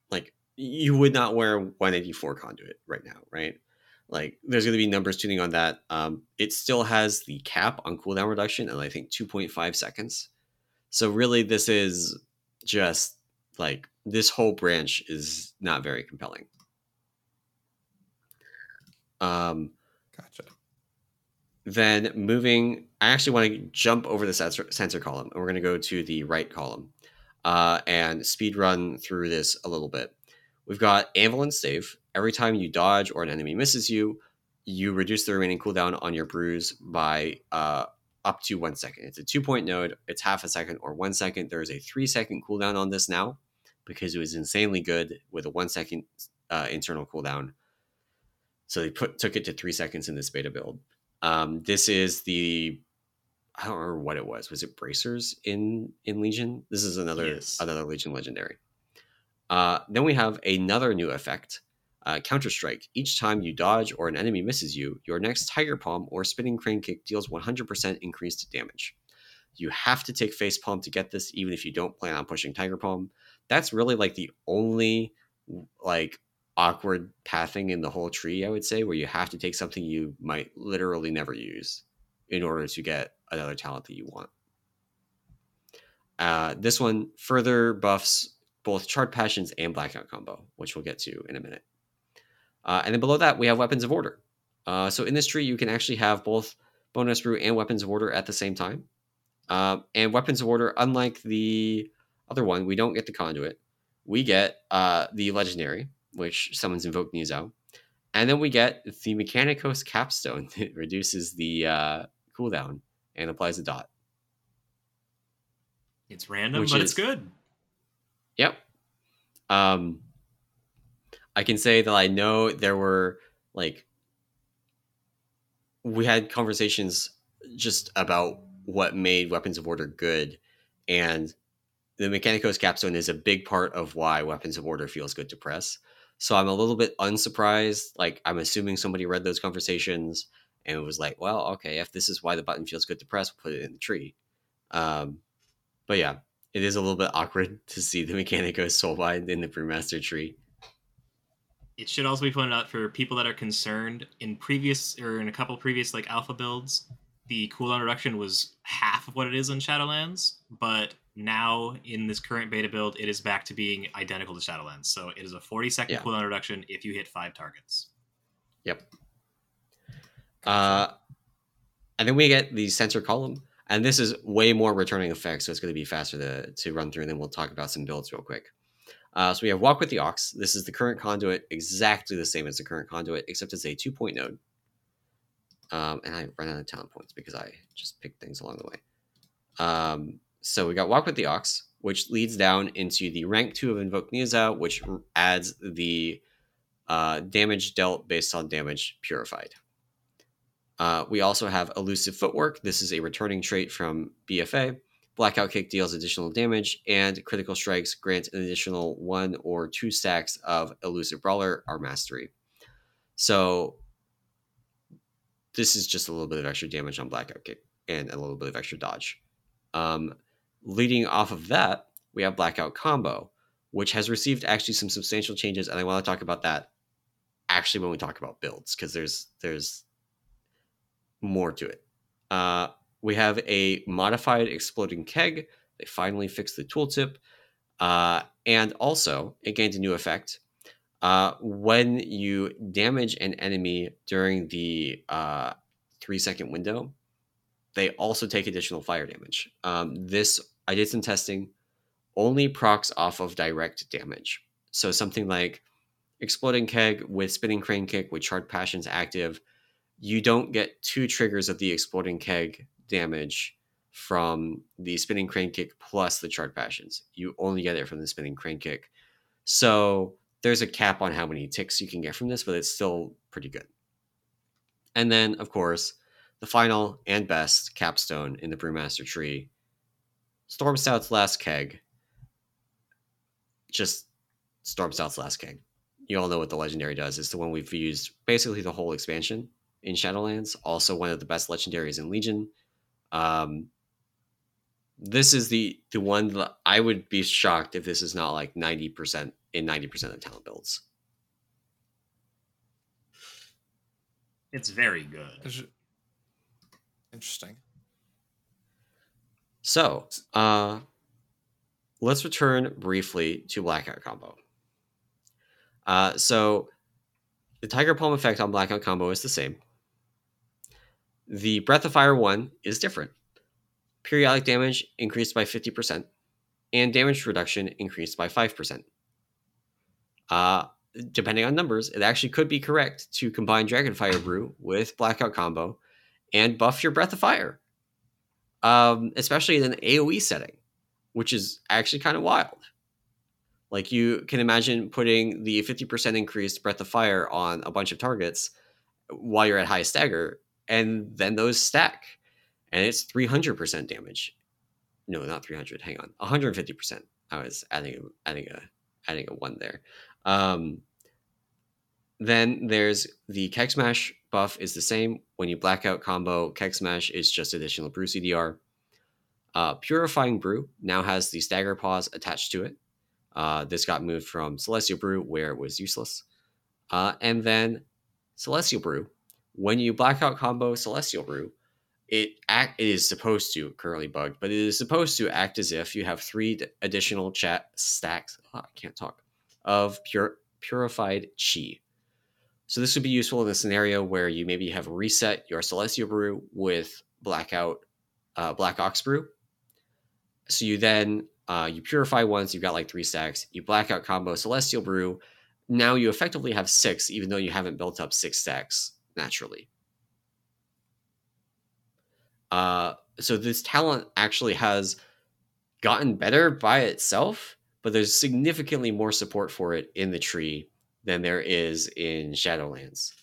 like, you would not wear 184 Conduit right now, right? Like, there's going to be numbers tuning on that. Um, it still has the cap on cooldown reduction, and I think 2.5 seconds. So, really, this is just like this whole branch is not very compelling. Um, Gotcha. then moving, I actually want to jump over the sensor, sensor column, and we're going to go to the right column uh, and speed run through this a little bit. We've got Anvil and Stave. Every time you dodge or an enemy misses you, you reduce the remaining cooldown on your brews by uh, up to one second. It's a two point node, it's half a second or one second. There is a three second cooldown on this now because it was insanely good with a one second uh, internal cooldown. So they put took it to three seconds in this beta build. Um, this is the I don't remember what it was. Was it bracers in in Legion? This is another Yes. another Legion legendary. Uh, then we have another new effect, uh, Counter Strike. Each time you dodge or an enemy misses you, your next Tiger Palm or Spinning Crane Kick deals 100% increased damage. You have to take Face Palm to get this, even if you don't plan on pushing Tiger Palm. That's really like the only like awkward pathing in the whole tree, I would say, where you have to take something you might literally never use in order to get another talent that you want. Uh, this one further buffs both Charred Passions and Blackout combo, which we'll get to in a minute. Uh, and then below that, we have Weapons of Order. Uh, so in this tree, you can actually have both Bone Dust Brew and Weapons of Order at the same time. Um, and Weapons of Order, unlike the other one, we don't get the Conduit. We get uh, the Legendary, which summons Invoke Niuzao. And then we get the Mikanikos Capstone that reduces the uh, cooldown and applies a dot. It's random, Which but is- it's good. Yep. Um, I can say that I know there were like we had conversations just about what made Weapons of Order good, and the Mikanikos capstone is a big part of why Weapons of Order feels good to press. So I'm a little bit unsurprised. Like I'm assuming somebody read those conversations and was like, "Well, okay, if this is why the button feels good to press, we'll put it in the tree." Um, but yeah, it is a little bit awkward to see the Mikanikos soulbind in the Brewmaster tree. It should also be pointed out for people that are concerned in previous or in a couple previous like alpha builds, the cooldown reduction was half of what it is in Shadowlands, but now in this current beta build, it is back to being identical to Shadowlands. So it is a 40 second Yeah. cooldown reduction if you hit five targets. Yep. Uh, and then we get the sensor column, and this is way more returning effects, so it's going to be faster to, to run through. And then we'll talk about some builds real quick. Uh, so we have Walk with the Ox. This is the current conduit, exactly the same as the current conduit, except it's a two point node. Um, and I run out of talent points because I just picked things along the way. Um, so we got Walk with the Ox, which leads down into the rank two of Invoke Niuzao, which adds the uh, damage dealt based on damage purified. Uh, we also have Elusive Footwork. This is a returning trait from BFA. Blackout Kick deals additional damage, and Critical Strikes grant an additional one or two stacks of Elusive Brawler or Mastery. So this is just a little bit of extra damage on Blackout Kick and a little bit of extra dodge. Um, leading off of that, we have Blackout Combo, which has received actually some substantial changes, and I want to talk about that actually when we talk about builds because there's there's more to it. Uh, we have a modified exploding keg. They finally fixed the tooltip, uh, and also it gained a new effect. Uh, when you damage an enemy during the uh, three second window, they also take additional fire damage. Um, this I did some testing, only procs off of direct damage. So something like exploding keg with spinning crane kick with charred passions active, you don't get two triggers of the exploding keg damage from the spinning crane kick plus the charred passions. You only get it from the spinning crane kick. So there's a cap on how many ticks you can get from this, but it's still pretty good. And then, of course, the final and best capstone in the Brewmaster tree Storm Stout's last keg. Just Storm Stout's last keg. You all know what the legendary does. It's the one we've used basically the whole expansion in Shadowlands. Also, one of the best legendaries in Legion. Um, this is the the one that I would be shocked if this is not like ninety percent in 90% of talent builds. It's very good. Interesting. So, uh, let's return briefly to Blackout combo. Uh, so, the Tiger Palm effect on Blackout combo is the same. The Breath of Fire one is different. Periodic damage increased by 50%, and damage reduction increased by 5%. Uh, depending on numbers, it actually could be correct to combine Dragonfire Brew with Blackout Combo and buff your Breath of Fire, um, especially in an AoE setting, which is actually kind of wild. Like you can imagine putting the 50% increased Breath of Fire on a bunch of targets while you're at high stagger, and then those stack, and it's 300% damage. No, not 300. Hang on, 150%. I was adding adding a adding a one there. Um, then there's the Keg Smash buff is the same. When you blackout combo, Keg Smash is just additional brew CDR. Uh, Purifying Brew now has the Stagger Pause attached to it. Uh, this got moved from Celestial Brew, where it was useless. Uh, and then Celestial Brew, when you blackout combo Celestial Brew, it act it is supposed to currently bugged, but it is supposed to act as if you have three additional chat stacks. Oh, I can't talk of pure, purified chi. So this would be useful in a scenario where you maybe have reset your Celestial Brew with Blackout uh, Black Ox Brew. So you then uh, you purify once, you've got like three stacks. You Blackout combo Celestial Brew. Now you effectively have six, even though you haven't built up six stacks naturally. Uh, so this talent actually has gotten better by itself but there's significantly more support for it in the tree than there is in Shadowlands.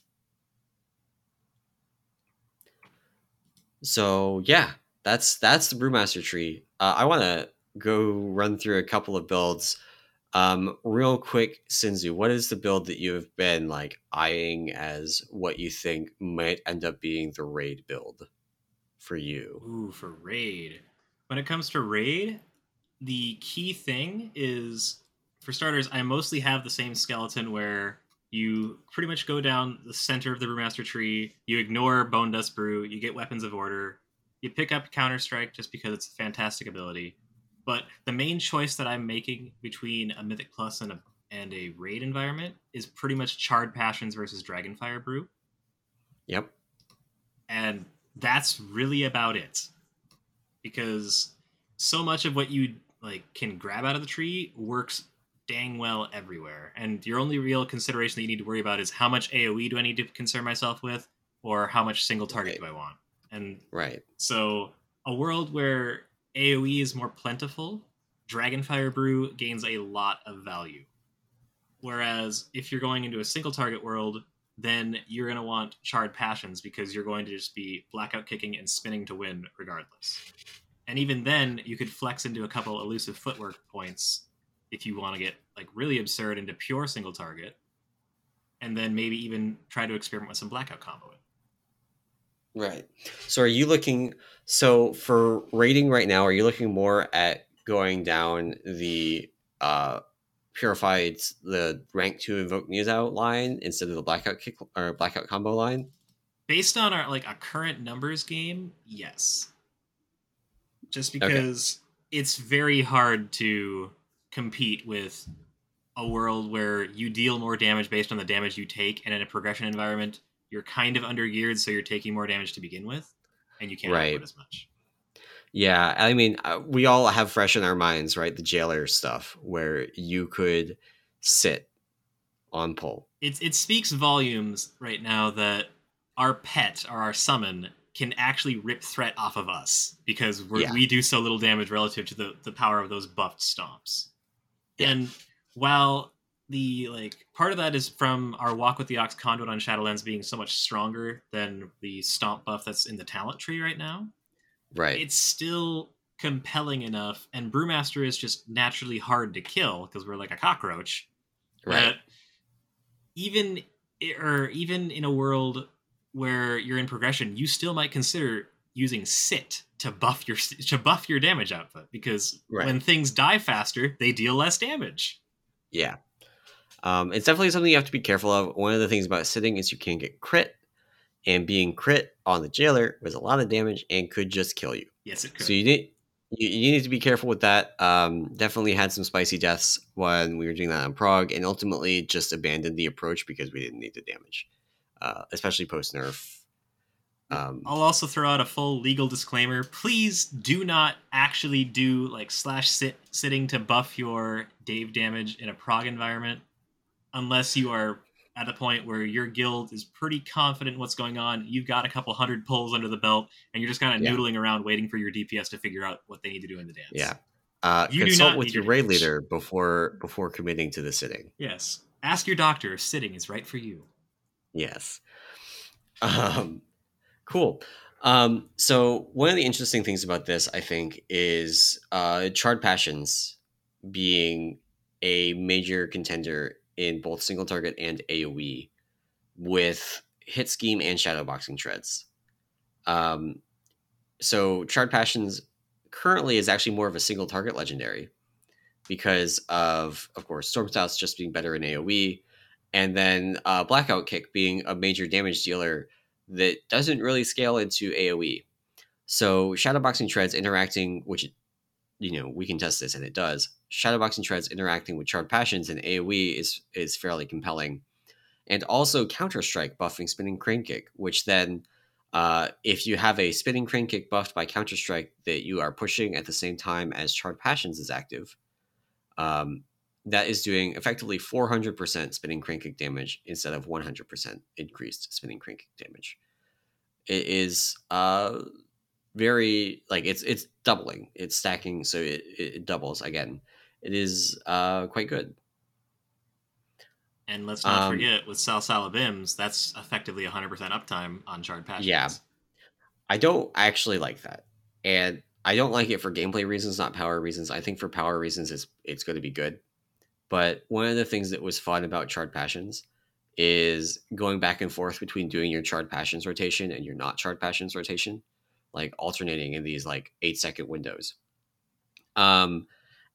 So yeah, that's that's the Brewmaster tree. Uh, I want to go run through a couple of builds. Um, real quick, Sinzu, what is the build that you have been like eyeing as what you think might end up being the raid build for you? Ooh, for raid. When it comes to raid, the key thing is for starters, I mostly have the same skeleton where you pretty much go down the center of the brewmaster tree, you ignore bone dust brew, you get weapons of order, you pick up counter strike just because it's a fantastic ability. But the main choice that I'm making between a mythic plus and a and a raid environment is pretty much charred passions versus dragonfire brew. Yep. And that's really about it. Because so much of what you like can grab out of the tree works dang well everywhere. And your only real consideration that you need to worry about is how much AoE do I need to concern myself with, or how much single target right. do I want? And right. So a world where AoE is more plentiful, Dragonfire Brew gains a lot of value. Whereas if you're going into a single target world, then you're going to want Charred Passions because you're going to just be blackout kicking and spinning to win regardless. And even then you could flex into a couple elusive footwork points if you want to get like really absurd into pure single target and then maybe even try to experiment with some blackout comboing right. So are you looking so for rating right now are you looking more at going down the uh purified the rank 2 invoke Niuzao line instead of the blackout kick or blackout combo line? Based on our like a current numbers game yes. Just because okay. it's very hard to compete with a world where you deal more damage based on the damage you take, and in a progression environment, you're kind of under geared, so you're taking more damage to begin with, and you can't Right. as much. Yeah, I mean, uh, we all have fresh in our minds, right? The jailer stuff where you could sit on pull. It's it speaks volumes right now that our pet or our summon can actually rip threat off of us because we're, Yeah. we do so little damage relative to the, the power of those buffed stomps. Yeah. And while the like part of that is from our walk with the ox conduit on Shadowlands being so much stronger than the stomp buff that's in the talent tree right now, Right. it's still compelling enough. And Brewmaster is just naturally hard to kill because we're like a cockroach right. even or even in a world where you're in progression, you still might consider using sit to buff your to buff your damage output because Right. when things die faster, they deal less damage. Yeah. Um, it's definitely something you have to be careful of. One of the things about sitting is you can get crit, and being crit on the jailer was a lot of damage and could just kill you. Yes, it could. So you need you, you need to be careful with that. Um, definitely had some spicy deaths when we were doing that on prog, and ultimately just abandoned the approach because we didn't need the damage, uh, especially post nerf. Um, I'll also throw out a full legal disclaimer. Please do not actually do like slash sit sitting to buff your Dave damage in a prog environment unless you are at a point where your guild is pretty confident what's going on. You've got a couple hundred pulls under the belt, and you're just kind of Yeah. noodling around waiting for your DPS to figure out what they need to do in the dance. yeah. Uh, You consult with your your raid leader before before committing to the sitting. Yes. Ask your doctor if sitting is right for you. Yes. Um, cool. Um, so one of the interesting things about this, I think, is uh, Charred Passions being a major contender in both single target and AOE with hit scheme and shadowboxing treads. Um, so Charred Passions currently is actually more of a single target legendary because of, of course, Storm Stouts just being better in AOE, and then uh, Blackout Kick being a major damage dealer that doesn't really scale into AOE. So Shadowboxing Treads interacting, which you know we can test this and it does. Shadowboxing Treads interacting with Charred Passions and AOE is is fairly compelling, and also Counter Strike buffing Spinning Crane Kick, which then. Uh, if you have a spinning crane kick buffed by Counter Strike that you are pushing at the same time as Charred Passions is active, um, that is doing effectively 400% spinning crane kick damage instead of 100% increased spinning crane kick damage. It is uh very like it's it's doubling, it's stacking, so it, it doubles again. It is uh quite good. And let's not Um, forget with Salsalabim's, that's effectively 100% uptime on Charred Passions. Yeah. I don't actually like that, and I don't like it for gameplay reasons, not power reasons. I think for power reasons, it's it's going to be good. But one of the things that was fun about Charred Passions is going back and forth between doing your Charred Passions rotation and your not Charred Passions rotation, like alternating in these like eight second windows. Um,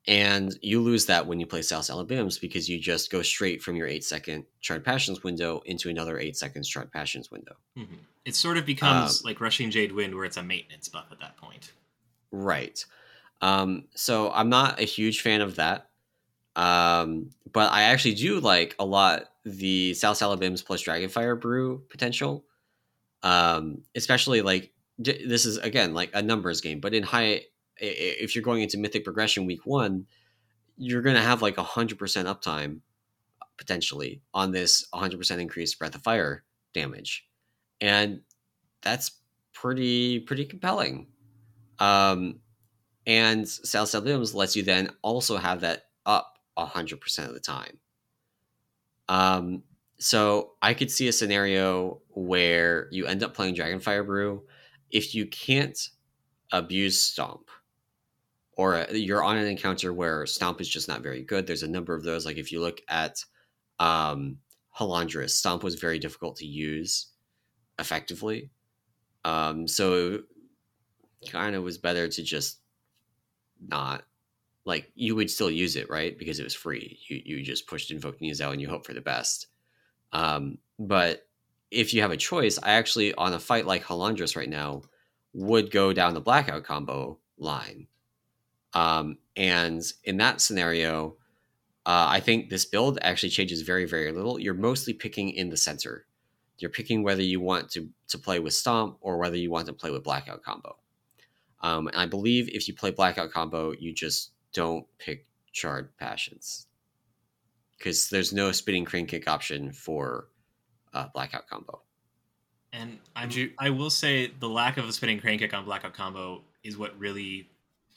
and you lose that when you play Salsalabim's because you just go straight from your eight second Charred Passions window into another eight seconds Charred Passions window. Mhm. It sort of becomes Um, like Rushing Jade Wind, where it's a maintenance buff at that point. Right. Um, so I'm not a huge fan of that. Um, but I actually do like a lot the Salsalabim's plus Dragonfire brew potential. Um, especially like this is again like a numbers game, but in high, if you're going into Mythic Progression week one, you're gonna have like a hundred percent uptime potentially on this 100% increased Breath of Fire damage, and that's pretty pretty compelling. Um, and Salsalabim's lets you then also have that up 100% of the time. Um, so I could see a scenario where you end up playing Dragonfire Brew if you can't abuse Stomp, or uh, you're on an encounter where Stomp is just not very good. There's a number of those. Like if you look at um, Stomp was very difficult to use effectively. Um, so kind of was better to just not like you would still use it right because it was free you you just pushed invoke Niuzao and you hope for the best um but if you have a choice i actually on a fight like Halondrus right now would go down the blackout combo line um and in that scenario Uh, I think this build actually changes very, very little. You're mostly picking in the center. You're picking whether you want to, to play with Stomp or whether you want to play with Blackout combo. Um, and I believe if you play Blackout combo, you just don't pick Charred Passions because there's no spinning crane kick option for uh, Blackout combo. And I'm, you- I will say the lack of a spinning crane kick on blackout combo is what really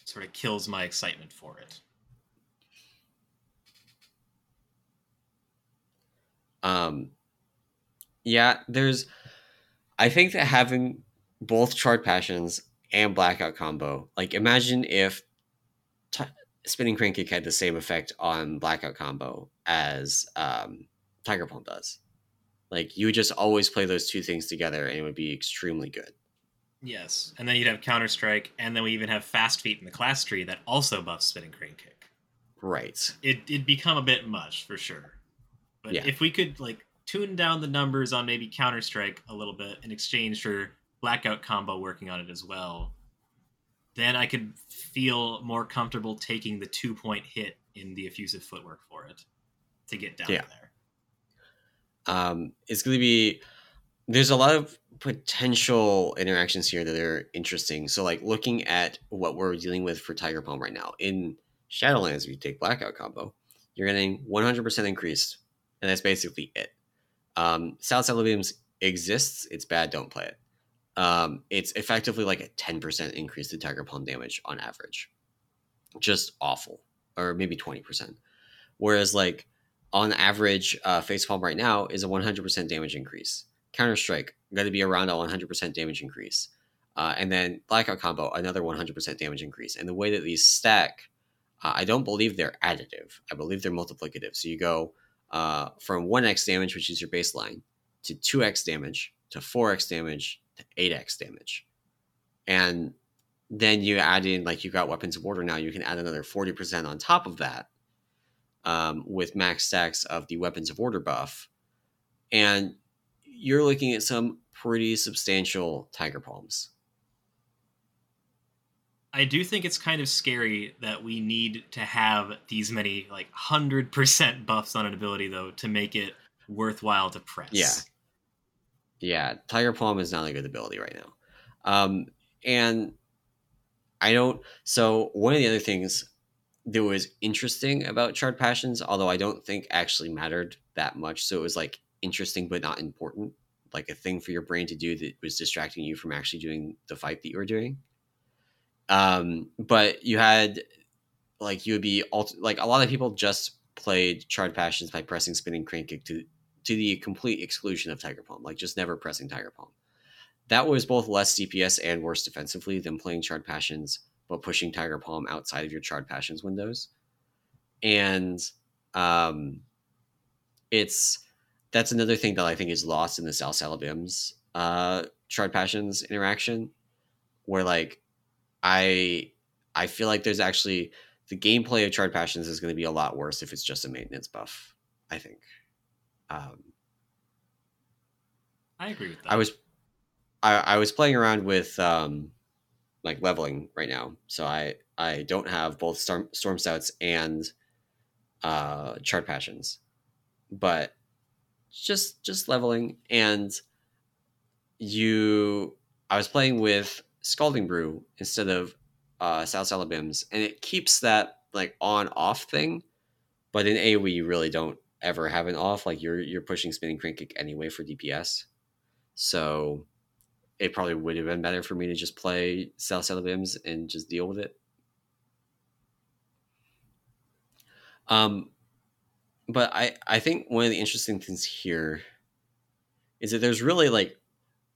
sort of kills my excitement for it. Um, yeah, there's. I think that having both Charred Passions and Blackout combo, like imagine if t- Spinning Crane Kick had the same effect on Blackout combo as um, Tiger Palm does. Like you would just always play those two things together, and it would be extremely good. Yes, and then you'd have counter strike, and then we even have fast feet in the class tree that also buffs spinning crane kick. Right. It it'd become a bit much for sure. But Yeah. if we could like tune down the numbers on maybe counter strike a little bit in exchange for blackout combo working on it as well, then I could feel more comfortable taking the two point hit in the elusive footwork for it to get down Yeah. there. um, it's going to be there's a lot of potential interactions here that are interesting. So like looking at what we're dealing with for tiger palm right now in shadowlands if you take blackout combo you're getting 100% increased and that's basically it. Um, Salsalabim's exists it's bad don't play it. Um, it's effectively like a 10% increase to tiger palm damage on average. Just awful or maybe 20% whereas like on average, uh, facepalm right now is a 100% damage increase. Counter Strike going to be around a 100% damage increase, uh, and then Blackout combo another 100% damage increase. And the way that these stack, uh, I don't believe they're additive. I believe they're multiplicative. So you go uh, from 1x damage, which is your baseline, to 2x damage, to 4x damage, to 8x damage, and then you add in like you got weapons of order now. You can add another 40% on top of that um, with max stacks of the weapons of order buff, and you're looking at some pretty substantial tiger palms. I do think it's kind of scary that we need to have these many like hundred percent buffs on an ability though to make it worthwhile to press. Yeah. Yeah, tiger palm is not a good ability right now, um, and I don't. So one of the other things that was interesting about Charred Passions, although I don't think actually mattered that much, so it was like interesting but not important, like a thing for your brain to do that was distracting you from actually doing the fight that you were doing. Um, but you had like you would be alt- like a lot of people just played Charred Passions by pressing spinning crane kick to to the complete exclusion of Tiger Palm, like just never pressing Tiger Palm. That was both less DPS and worse defensively than playing Charred Passions, but pushing Tiger Palm outside of your Charred Passions windows. And um, it's that's another thing that I think is lost in the Salsalabim's uh, Charred Passions interaction, where like I I feel like there's actually the gameplay of Charred Passions is going to be a lot worse if it's just a maintenance buff. I think. Um, I agree with that. I was I, I was playing around with um like leveling right now. So I I don't have both storm storm stouts and uh charred passions. But just just leveling and you I was playing with Scalding Brew instead of uh Salsalabim's and it keeps that like on off thing. But in AoE you really don't ever have an off. Like you're you're pushing spinning crane kick anyway for DPS. So it probably would have been better for me to just play Salsalabim's and just deal with it. Um, but I I think one of the interesting things here is that there's really like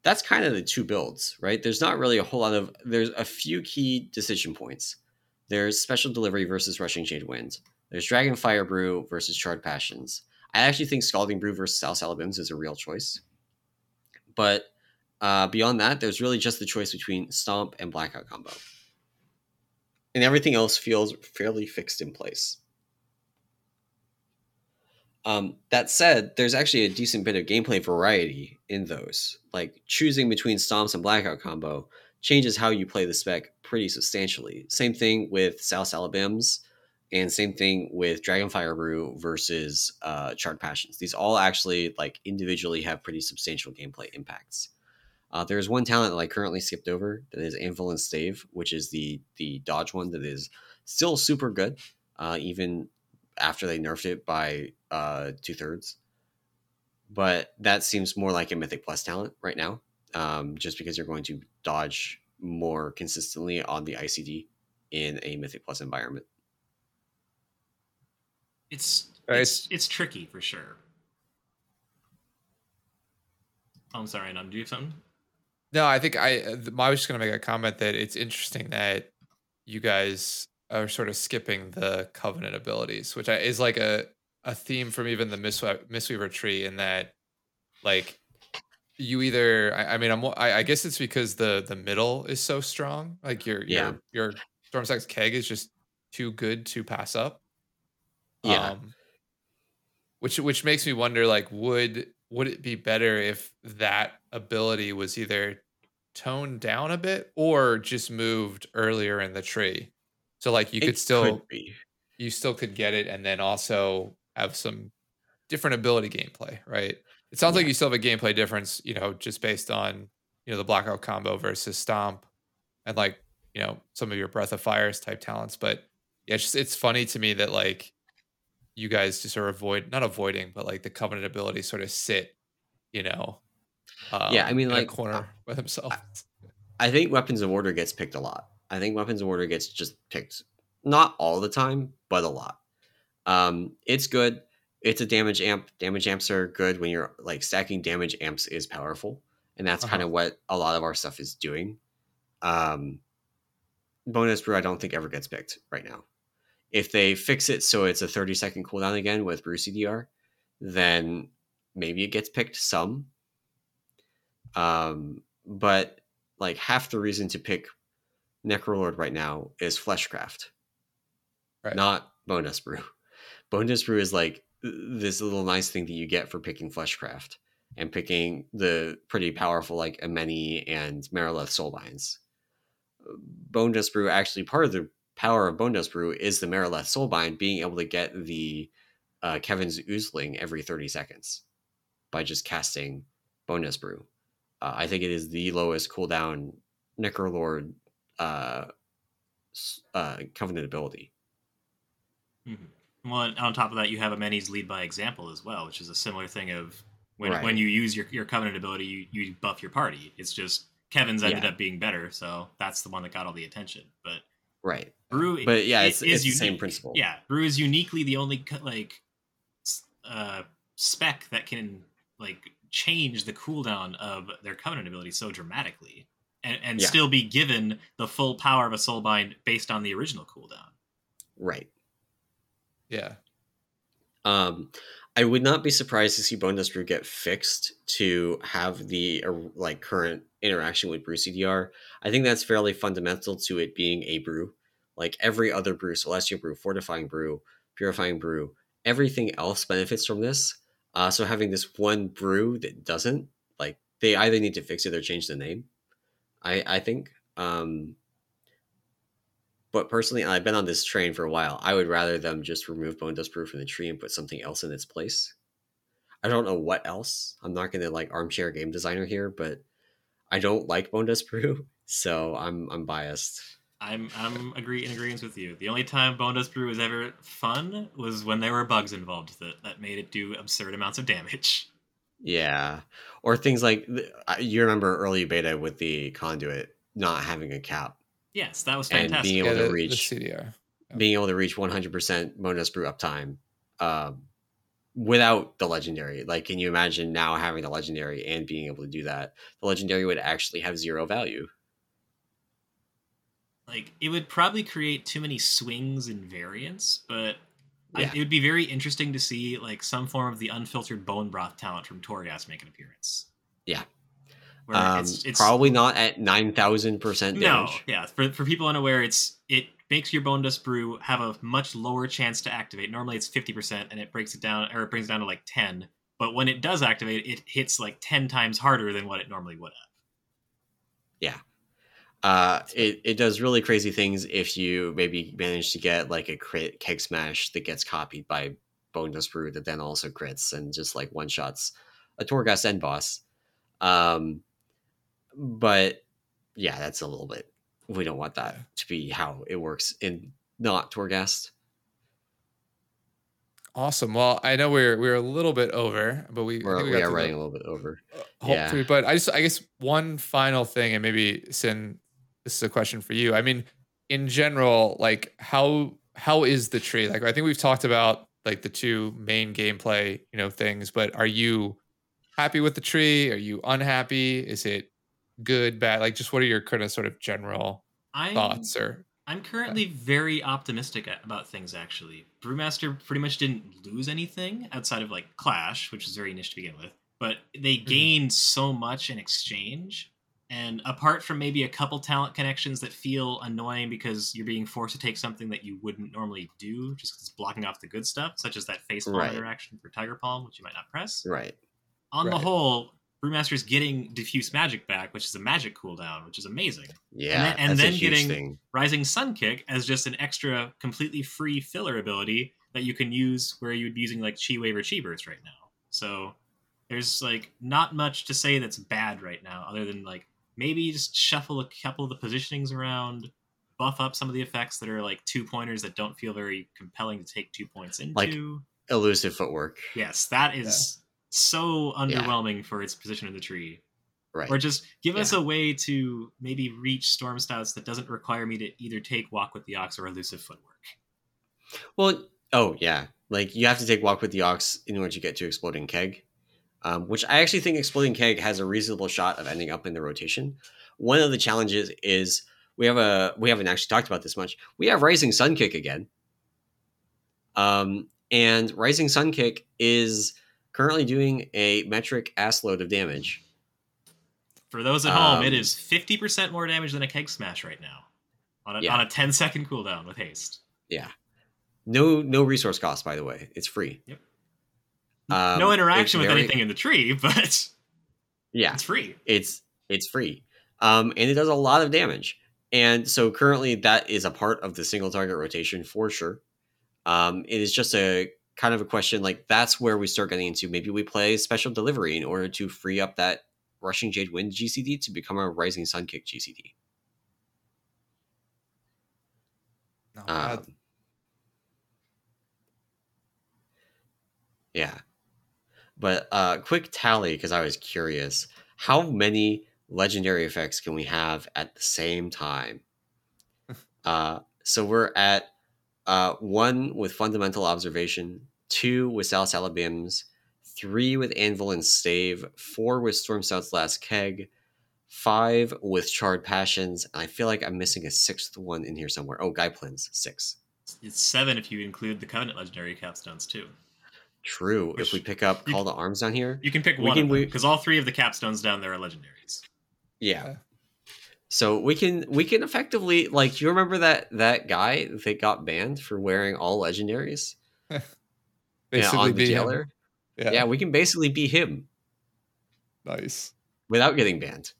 that's kind of the two builds, right? There's not really a whole lot of there's a few key decision points. There's special delivery versus rushing jade winds. There's dragon fire brew versus charred passions. I actually think scalding brew versus Salsalabim's is a real choice. But uh, beyond that, there's really just the choice between Stomp and Blackout combo. And everything else feels fairly fixed in place. Um, that said, there's actually a decent bit of gameplay variety in those. Like choosing between Stomps and Blackout combo changes how you play the spec pretty substantially. Same thing with Salsalabim's. and same thing with Dragonfire Brew versus uh, Charred Passions. These all actually like individually have pretty substantial gameplay impacts. Uh, there's one talent that I currently skipped over that is Anvil and Stave, which is the the dodge one that is still super good, uh, even after they nerfed it by uh, two thirds. But that seems more like a Mythic Plus talent right now, um, just because you're going to dodge more consistently on the ICD in a Mythic Plus environment. It's Right. it's it's tricky for sure. Oh, I'm sorry, Num. Do you have something? No, I think I uh, I was just gonna make a comment that it's interesting that you guys are sort of skipping the covenant abilities, which is like a a theme from even the Mistwe- Mistweaver tree in that like you either I, I mean I'm I, I guess it's because the the middle is so strong like your Yeah. your your Stormstout's keg is just too good to pass up Yeah. um, which which makes me wonder like would would it be better if that ability was either toned down a bit or just moved earlier in the tree so like you It could still could be. you still could get it and then also have some different ability gameplay right it sounds like you still have a gameplay difference you know just based on you know the blackout combo versus stomp and like you know some of your breath of fires type talents but yeah it's just it's funny to me that like you guys just are avoid not avoiding but like the covenant ability sort of sit you know Yeah, I um, mean, in like, corner by themselves I think Weapons of Order gets picked a lot. I think Weapons of Order gets just picked not all the time, but a lot. Um, it's good. It's a damage amp. Damage amps are good when you're like stacking damage amps is powerful, and that's kind Uh-huh. of what a lot of our stuff is doing. Um, bonus brew, I don't think ever gets picked right now. If they fix it so it's a 30 second cooldown again with brew CDR, then maybe it gets picked some. Um, but like half the reason to pick Necrolord right now is Fleshcraft, Right. not Bonus Brew. Bonus Brew is like this little nice thing that you get for picking Fleshcraft and picking the pretty powerful like Emeni and Marileth Soulbinds. Bone Dust Brew actually part of the power of Bone Dust Brew is the Marileth Soulbind being able to get the uh, Kevin's Oozeling every 30 seconds by just casting Bone Dust Brew. Uh, I think it is the lowest cooldown Necrolord uh, uh, Covenant ability. Mhm. Well, on top of that, you have a Emeni's lead by example as well, which is a similar thing of when, Right. when you use your, your covenant ability, you, you buff your party. It's just Kevin's ended Yeah. up being better, so that's the one that got all the attention. But Right. Brew, But yeah, it's, is it's the same principle. Yeah, Brew is uniquely the only like uh, spec that can like change the cooldown of their covenant ability so dramatically, and, and Yeah. still be given the full power of a soulbind based on the original cooldown. Right. yeah Um, I would not be surprised to see Bone Dust Brew get fixed to have the uh, like current interaction with Brew CDR. I think that's fairly fundamental to it being a brew. Like every other brew, Celestial Brew, Fortifying Brew, Purifying Brew, everything else benefits from this. Uh, so having this one brew that doesn't, like, they either need to fix it or change the name. I I think. Um, but personally, I've been on this train for a while. I would rather them just remove Bone Dust Brew from the tree and put something else in its place. I don't know what else. I'm not gonna like armchair game designer here, but I don't like Bone Dust Brew, so I'm I'm biased. I'm I'm agree in agreement with you. The only time Bone Dust Brew was ever fun was when there were bugs involved that that made it do absurd amounts of damage. Yeah, or things like you remember early beta with the conduit not having a cap, Yes, that was And fantastic. being able yeah to the, the reach- cdr Yeah. being able to reach 100% Bone Dust Brew uptime, um, without the legendary. Like, can you imagine now having the legendary and being able to do that? The legendary would actually have zero value. like it would probably create too many swings and variants, but I, it would be very interesting to see like some form of the unfiltered bone broth talent from Torghast make an appearance. Yeah. Um, it's, it's probably not at 9,000% no, damage. yeah. For for people unaware, it's it makes your bone dust brew have a much lower chance to activate. Normally it's fifty percent, and it breaks it down or it brings it down to like ten. But when it does activate, it hits like ten times harder than what it normally would have. Uh, it, it does really crazy things if you maybe manage to get like a crit keg smash that gets copied by Bone Dust Brew that then also crits and just like one shots a Torghast end boss. Um, but yeah, that's a little bit. We don't want that to be how it works in not Torghast. Awesome. Well, I know we're we're a little bit over, but we we're, think we are running the- a little bit over. hopefully Yeah. but i just i guess one final thing and maybe sin this is a question for you i mean in general like how how is the tree like i think we've talked about like the two main gameplay you know things but are you happy with the tree are you unhappy is it good bad like just what are your kind of sort of general I'm, thoughts or I'm currently very optimistic about things. Actually, Brewmaster pretty much didn't lose anything outside of like Clash, which is very niche to begin with. But they mm-hmm. gained so much in exchange. And apart from maybe a couple talent connections that feel annoying because you're being forced to take something that you wouldn't normally do, just 'cause it's blocking off the good stuff, such as that face palm Right. interaction for Tiger Palm, which you might not press. Right. On the Right. whole, Brewmaster's getting diffuse magic back, which is a magic cooldown, which is amazing. Yeah. and then a huge getting- thing. Rising Sun Kick as just an extra, completely free filler ability that you can use where you'd be using like Chi Wave or Chi Burst right now. So there's like not much to say that's bad right now, other than like maybe just shuffle a couple of the positionings around, buff up some of the effects that are like two pointers that don't feel very compelling to take two points into. Like- Elusive footwork. yes, that is so Yeah. underwhelming for its position in the tree. Right. Or just give us a way to maybe reach storm stouts that doesn't require me to either take walk with the ox or elusive footwork. Well, oh yeah, like you have to take walk with the ox in order to get to exploding keg, um, which I actually think exploding keg has a reasonable shot of ending up in the rotation. One of the challenges is we have a we haven't actually talked about this much. We have rising sun kick again, um, and rising sun kick is currently doing a metric ass load of damage. For those at home, it Um, is fifty percent more damage than a keg smash right now, on a, Yeah. on a 10 second cooldown with haste. Yeah, no no resource cost by the way. It's free. Yep. Um, no interaction with very- anything in the tree, but Yeah. it's free. it's it's free. Um, and it does a lot of damage. And so currently that is a part of the single target rotation for sure. Um, it is just a kind of a question like that's where we start getting into. Maybe we play special delivery in order to free up that rushing jade wind gcd to become a rising sun kick gcd no, um, yeah but uh quick tally because i was curious. How many legendary effects can we have at the same time? Uh so we're at uh one with fundamental observation two with Salsalabim's, three with anvil and stave four with storm stout's last keg five with charred passions and i feel like i'm missing a sixth one in here somewhere. Oh Gai Plin's six. It's seven if you include the Covenant legendary capstones too. True if we pick up you- call to arms down here You can pick one can- of them we- because all three of the capstones down there are legendaries. Yeah. Yeah. So we can we can effectively like you remember that that guy that got banned for wearing all legendaries? Yeah, basically on the be him. jailer. Yeah, Yeah. we can basically be him nice without getting banned.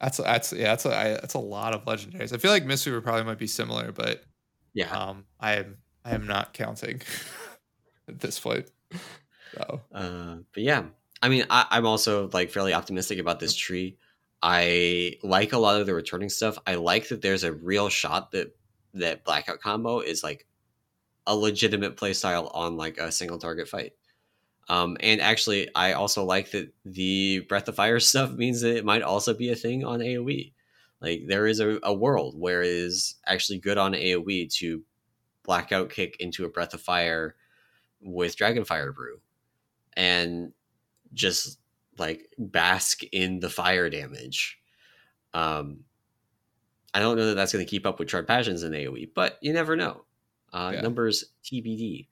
that's that's yeah that's a I, that's a lot of legendaries i feel like mistweaver probably might be similar but Yeah. um i am i am not counting at this point so Uh, but yeah, I mean, I, I'm also like fairly optimistic about this tree. I like a lot of the returning stuff. I like that there's a real shot that that blackout combo is like a legitimate playstyle on like a single target fight. Um, and actually, I also like that the breath of fire stuff means that it might also be a thing on AOE. Like there is a, a world where it is actually good on AOE to blackout kick into a breath of fire with Dragonfire Brew and just like bask in the fire damage. Um, I don't know that that's going to keep up with Charred Passions in AOE, but you never know. Uh, Yeah. Numbers TBD.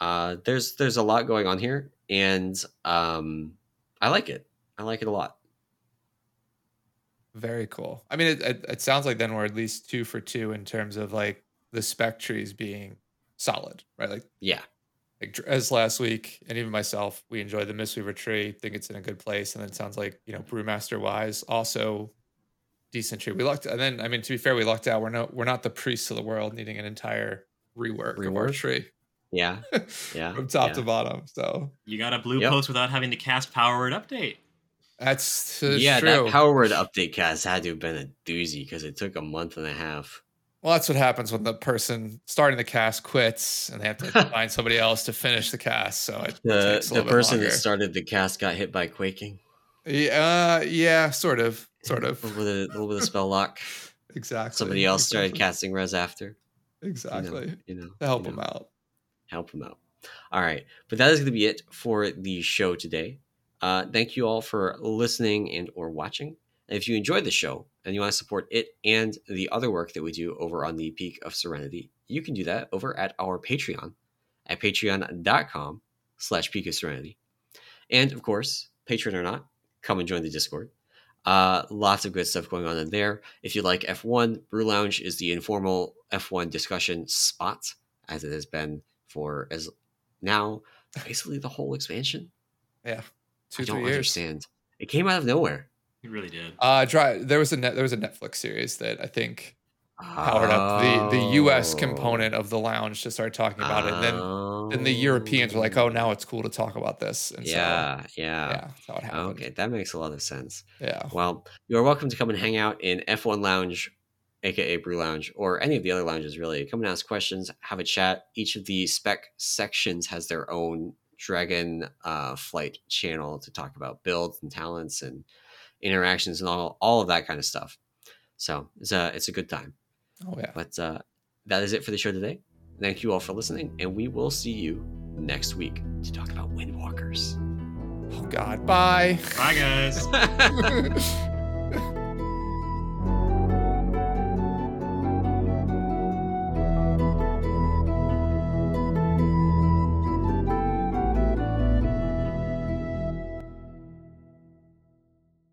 Uh, there's there's a lot going on here, and um, I like it. I like it a lot. Very cool. I mean, it, it, it sounds like then we're at least two for two in terms of like the spec trees being solid, right? Like, Yeah, like as last week, and even myself, we enjoy the Mistweaver tree. Think it's in a good place, and then it sounds like you know Brewmaster wise also decent tree. We lucked, and then I mean to be fair, we lucked out. We're no, we're not the priests of the world needing an entire rework, of our Rework? tree Yeah, yeah. from top yeah. to bottom. So You got a blue Yep. post without having to cast power word update. that's, that's yeah, true. that Power Word update cast had to have been a doozy because it took a month and a half. Well, that's what happens when the person starting the cast quits, and they have to find somebody else to finish the cast. So it The takes a the little bit person that started the cast got hit by quaking. Yeah, uh, yeah, sort of, sort of. with a little bit of spell lock. Exactly. Somebody else started exactly. casting res after. you know, Exactly. You know, To help you them out. Help them out. All right, but that is going to be it for the show today. Uh, thank you all for listening and or watching. And if you enjoyed the show and you want to support it and the other work that we do over on the Peak of Serenity, you can do that over at our Patreon at patreon.com slash peak of serenity. And of course, patron or not, come and join the Discord. Uh, lots of good stuff going on in there. If you like F1, Brew Lounge is the informal F1 discussion spot, as it has been for as now basically the whole expansion. Yeah. Two, I don't understand. It came out of nowhere. You really did. Uh, dry, there was a net, there was a Netflix series that I think powered up the the U.S. Oh. component of the lounge to start talking about it, and then then the Europeans were like, "Oh, now it's cool to talk about this." And yeah, so, yeah. yeah, that's how it happened. Okay, that makes a lot of sense. Yeah, Well, you are welcome to come and hang out in F1 Lounge, aka Brew Lounge, or any of the other lounges, really. Come and ask questions, have a chat. Each of the spec sections has their own Dragon uh, Flight channel to talk about builds and talents and interactions and all, all of that kind of stuff. So it's a, it's a good time. oh yeah. But uh, that is it for the show today. Thank you all for listening, and we will see you next week to talk about Windwalkers. Oh God, bye. Bye, guys.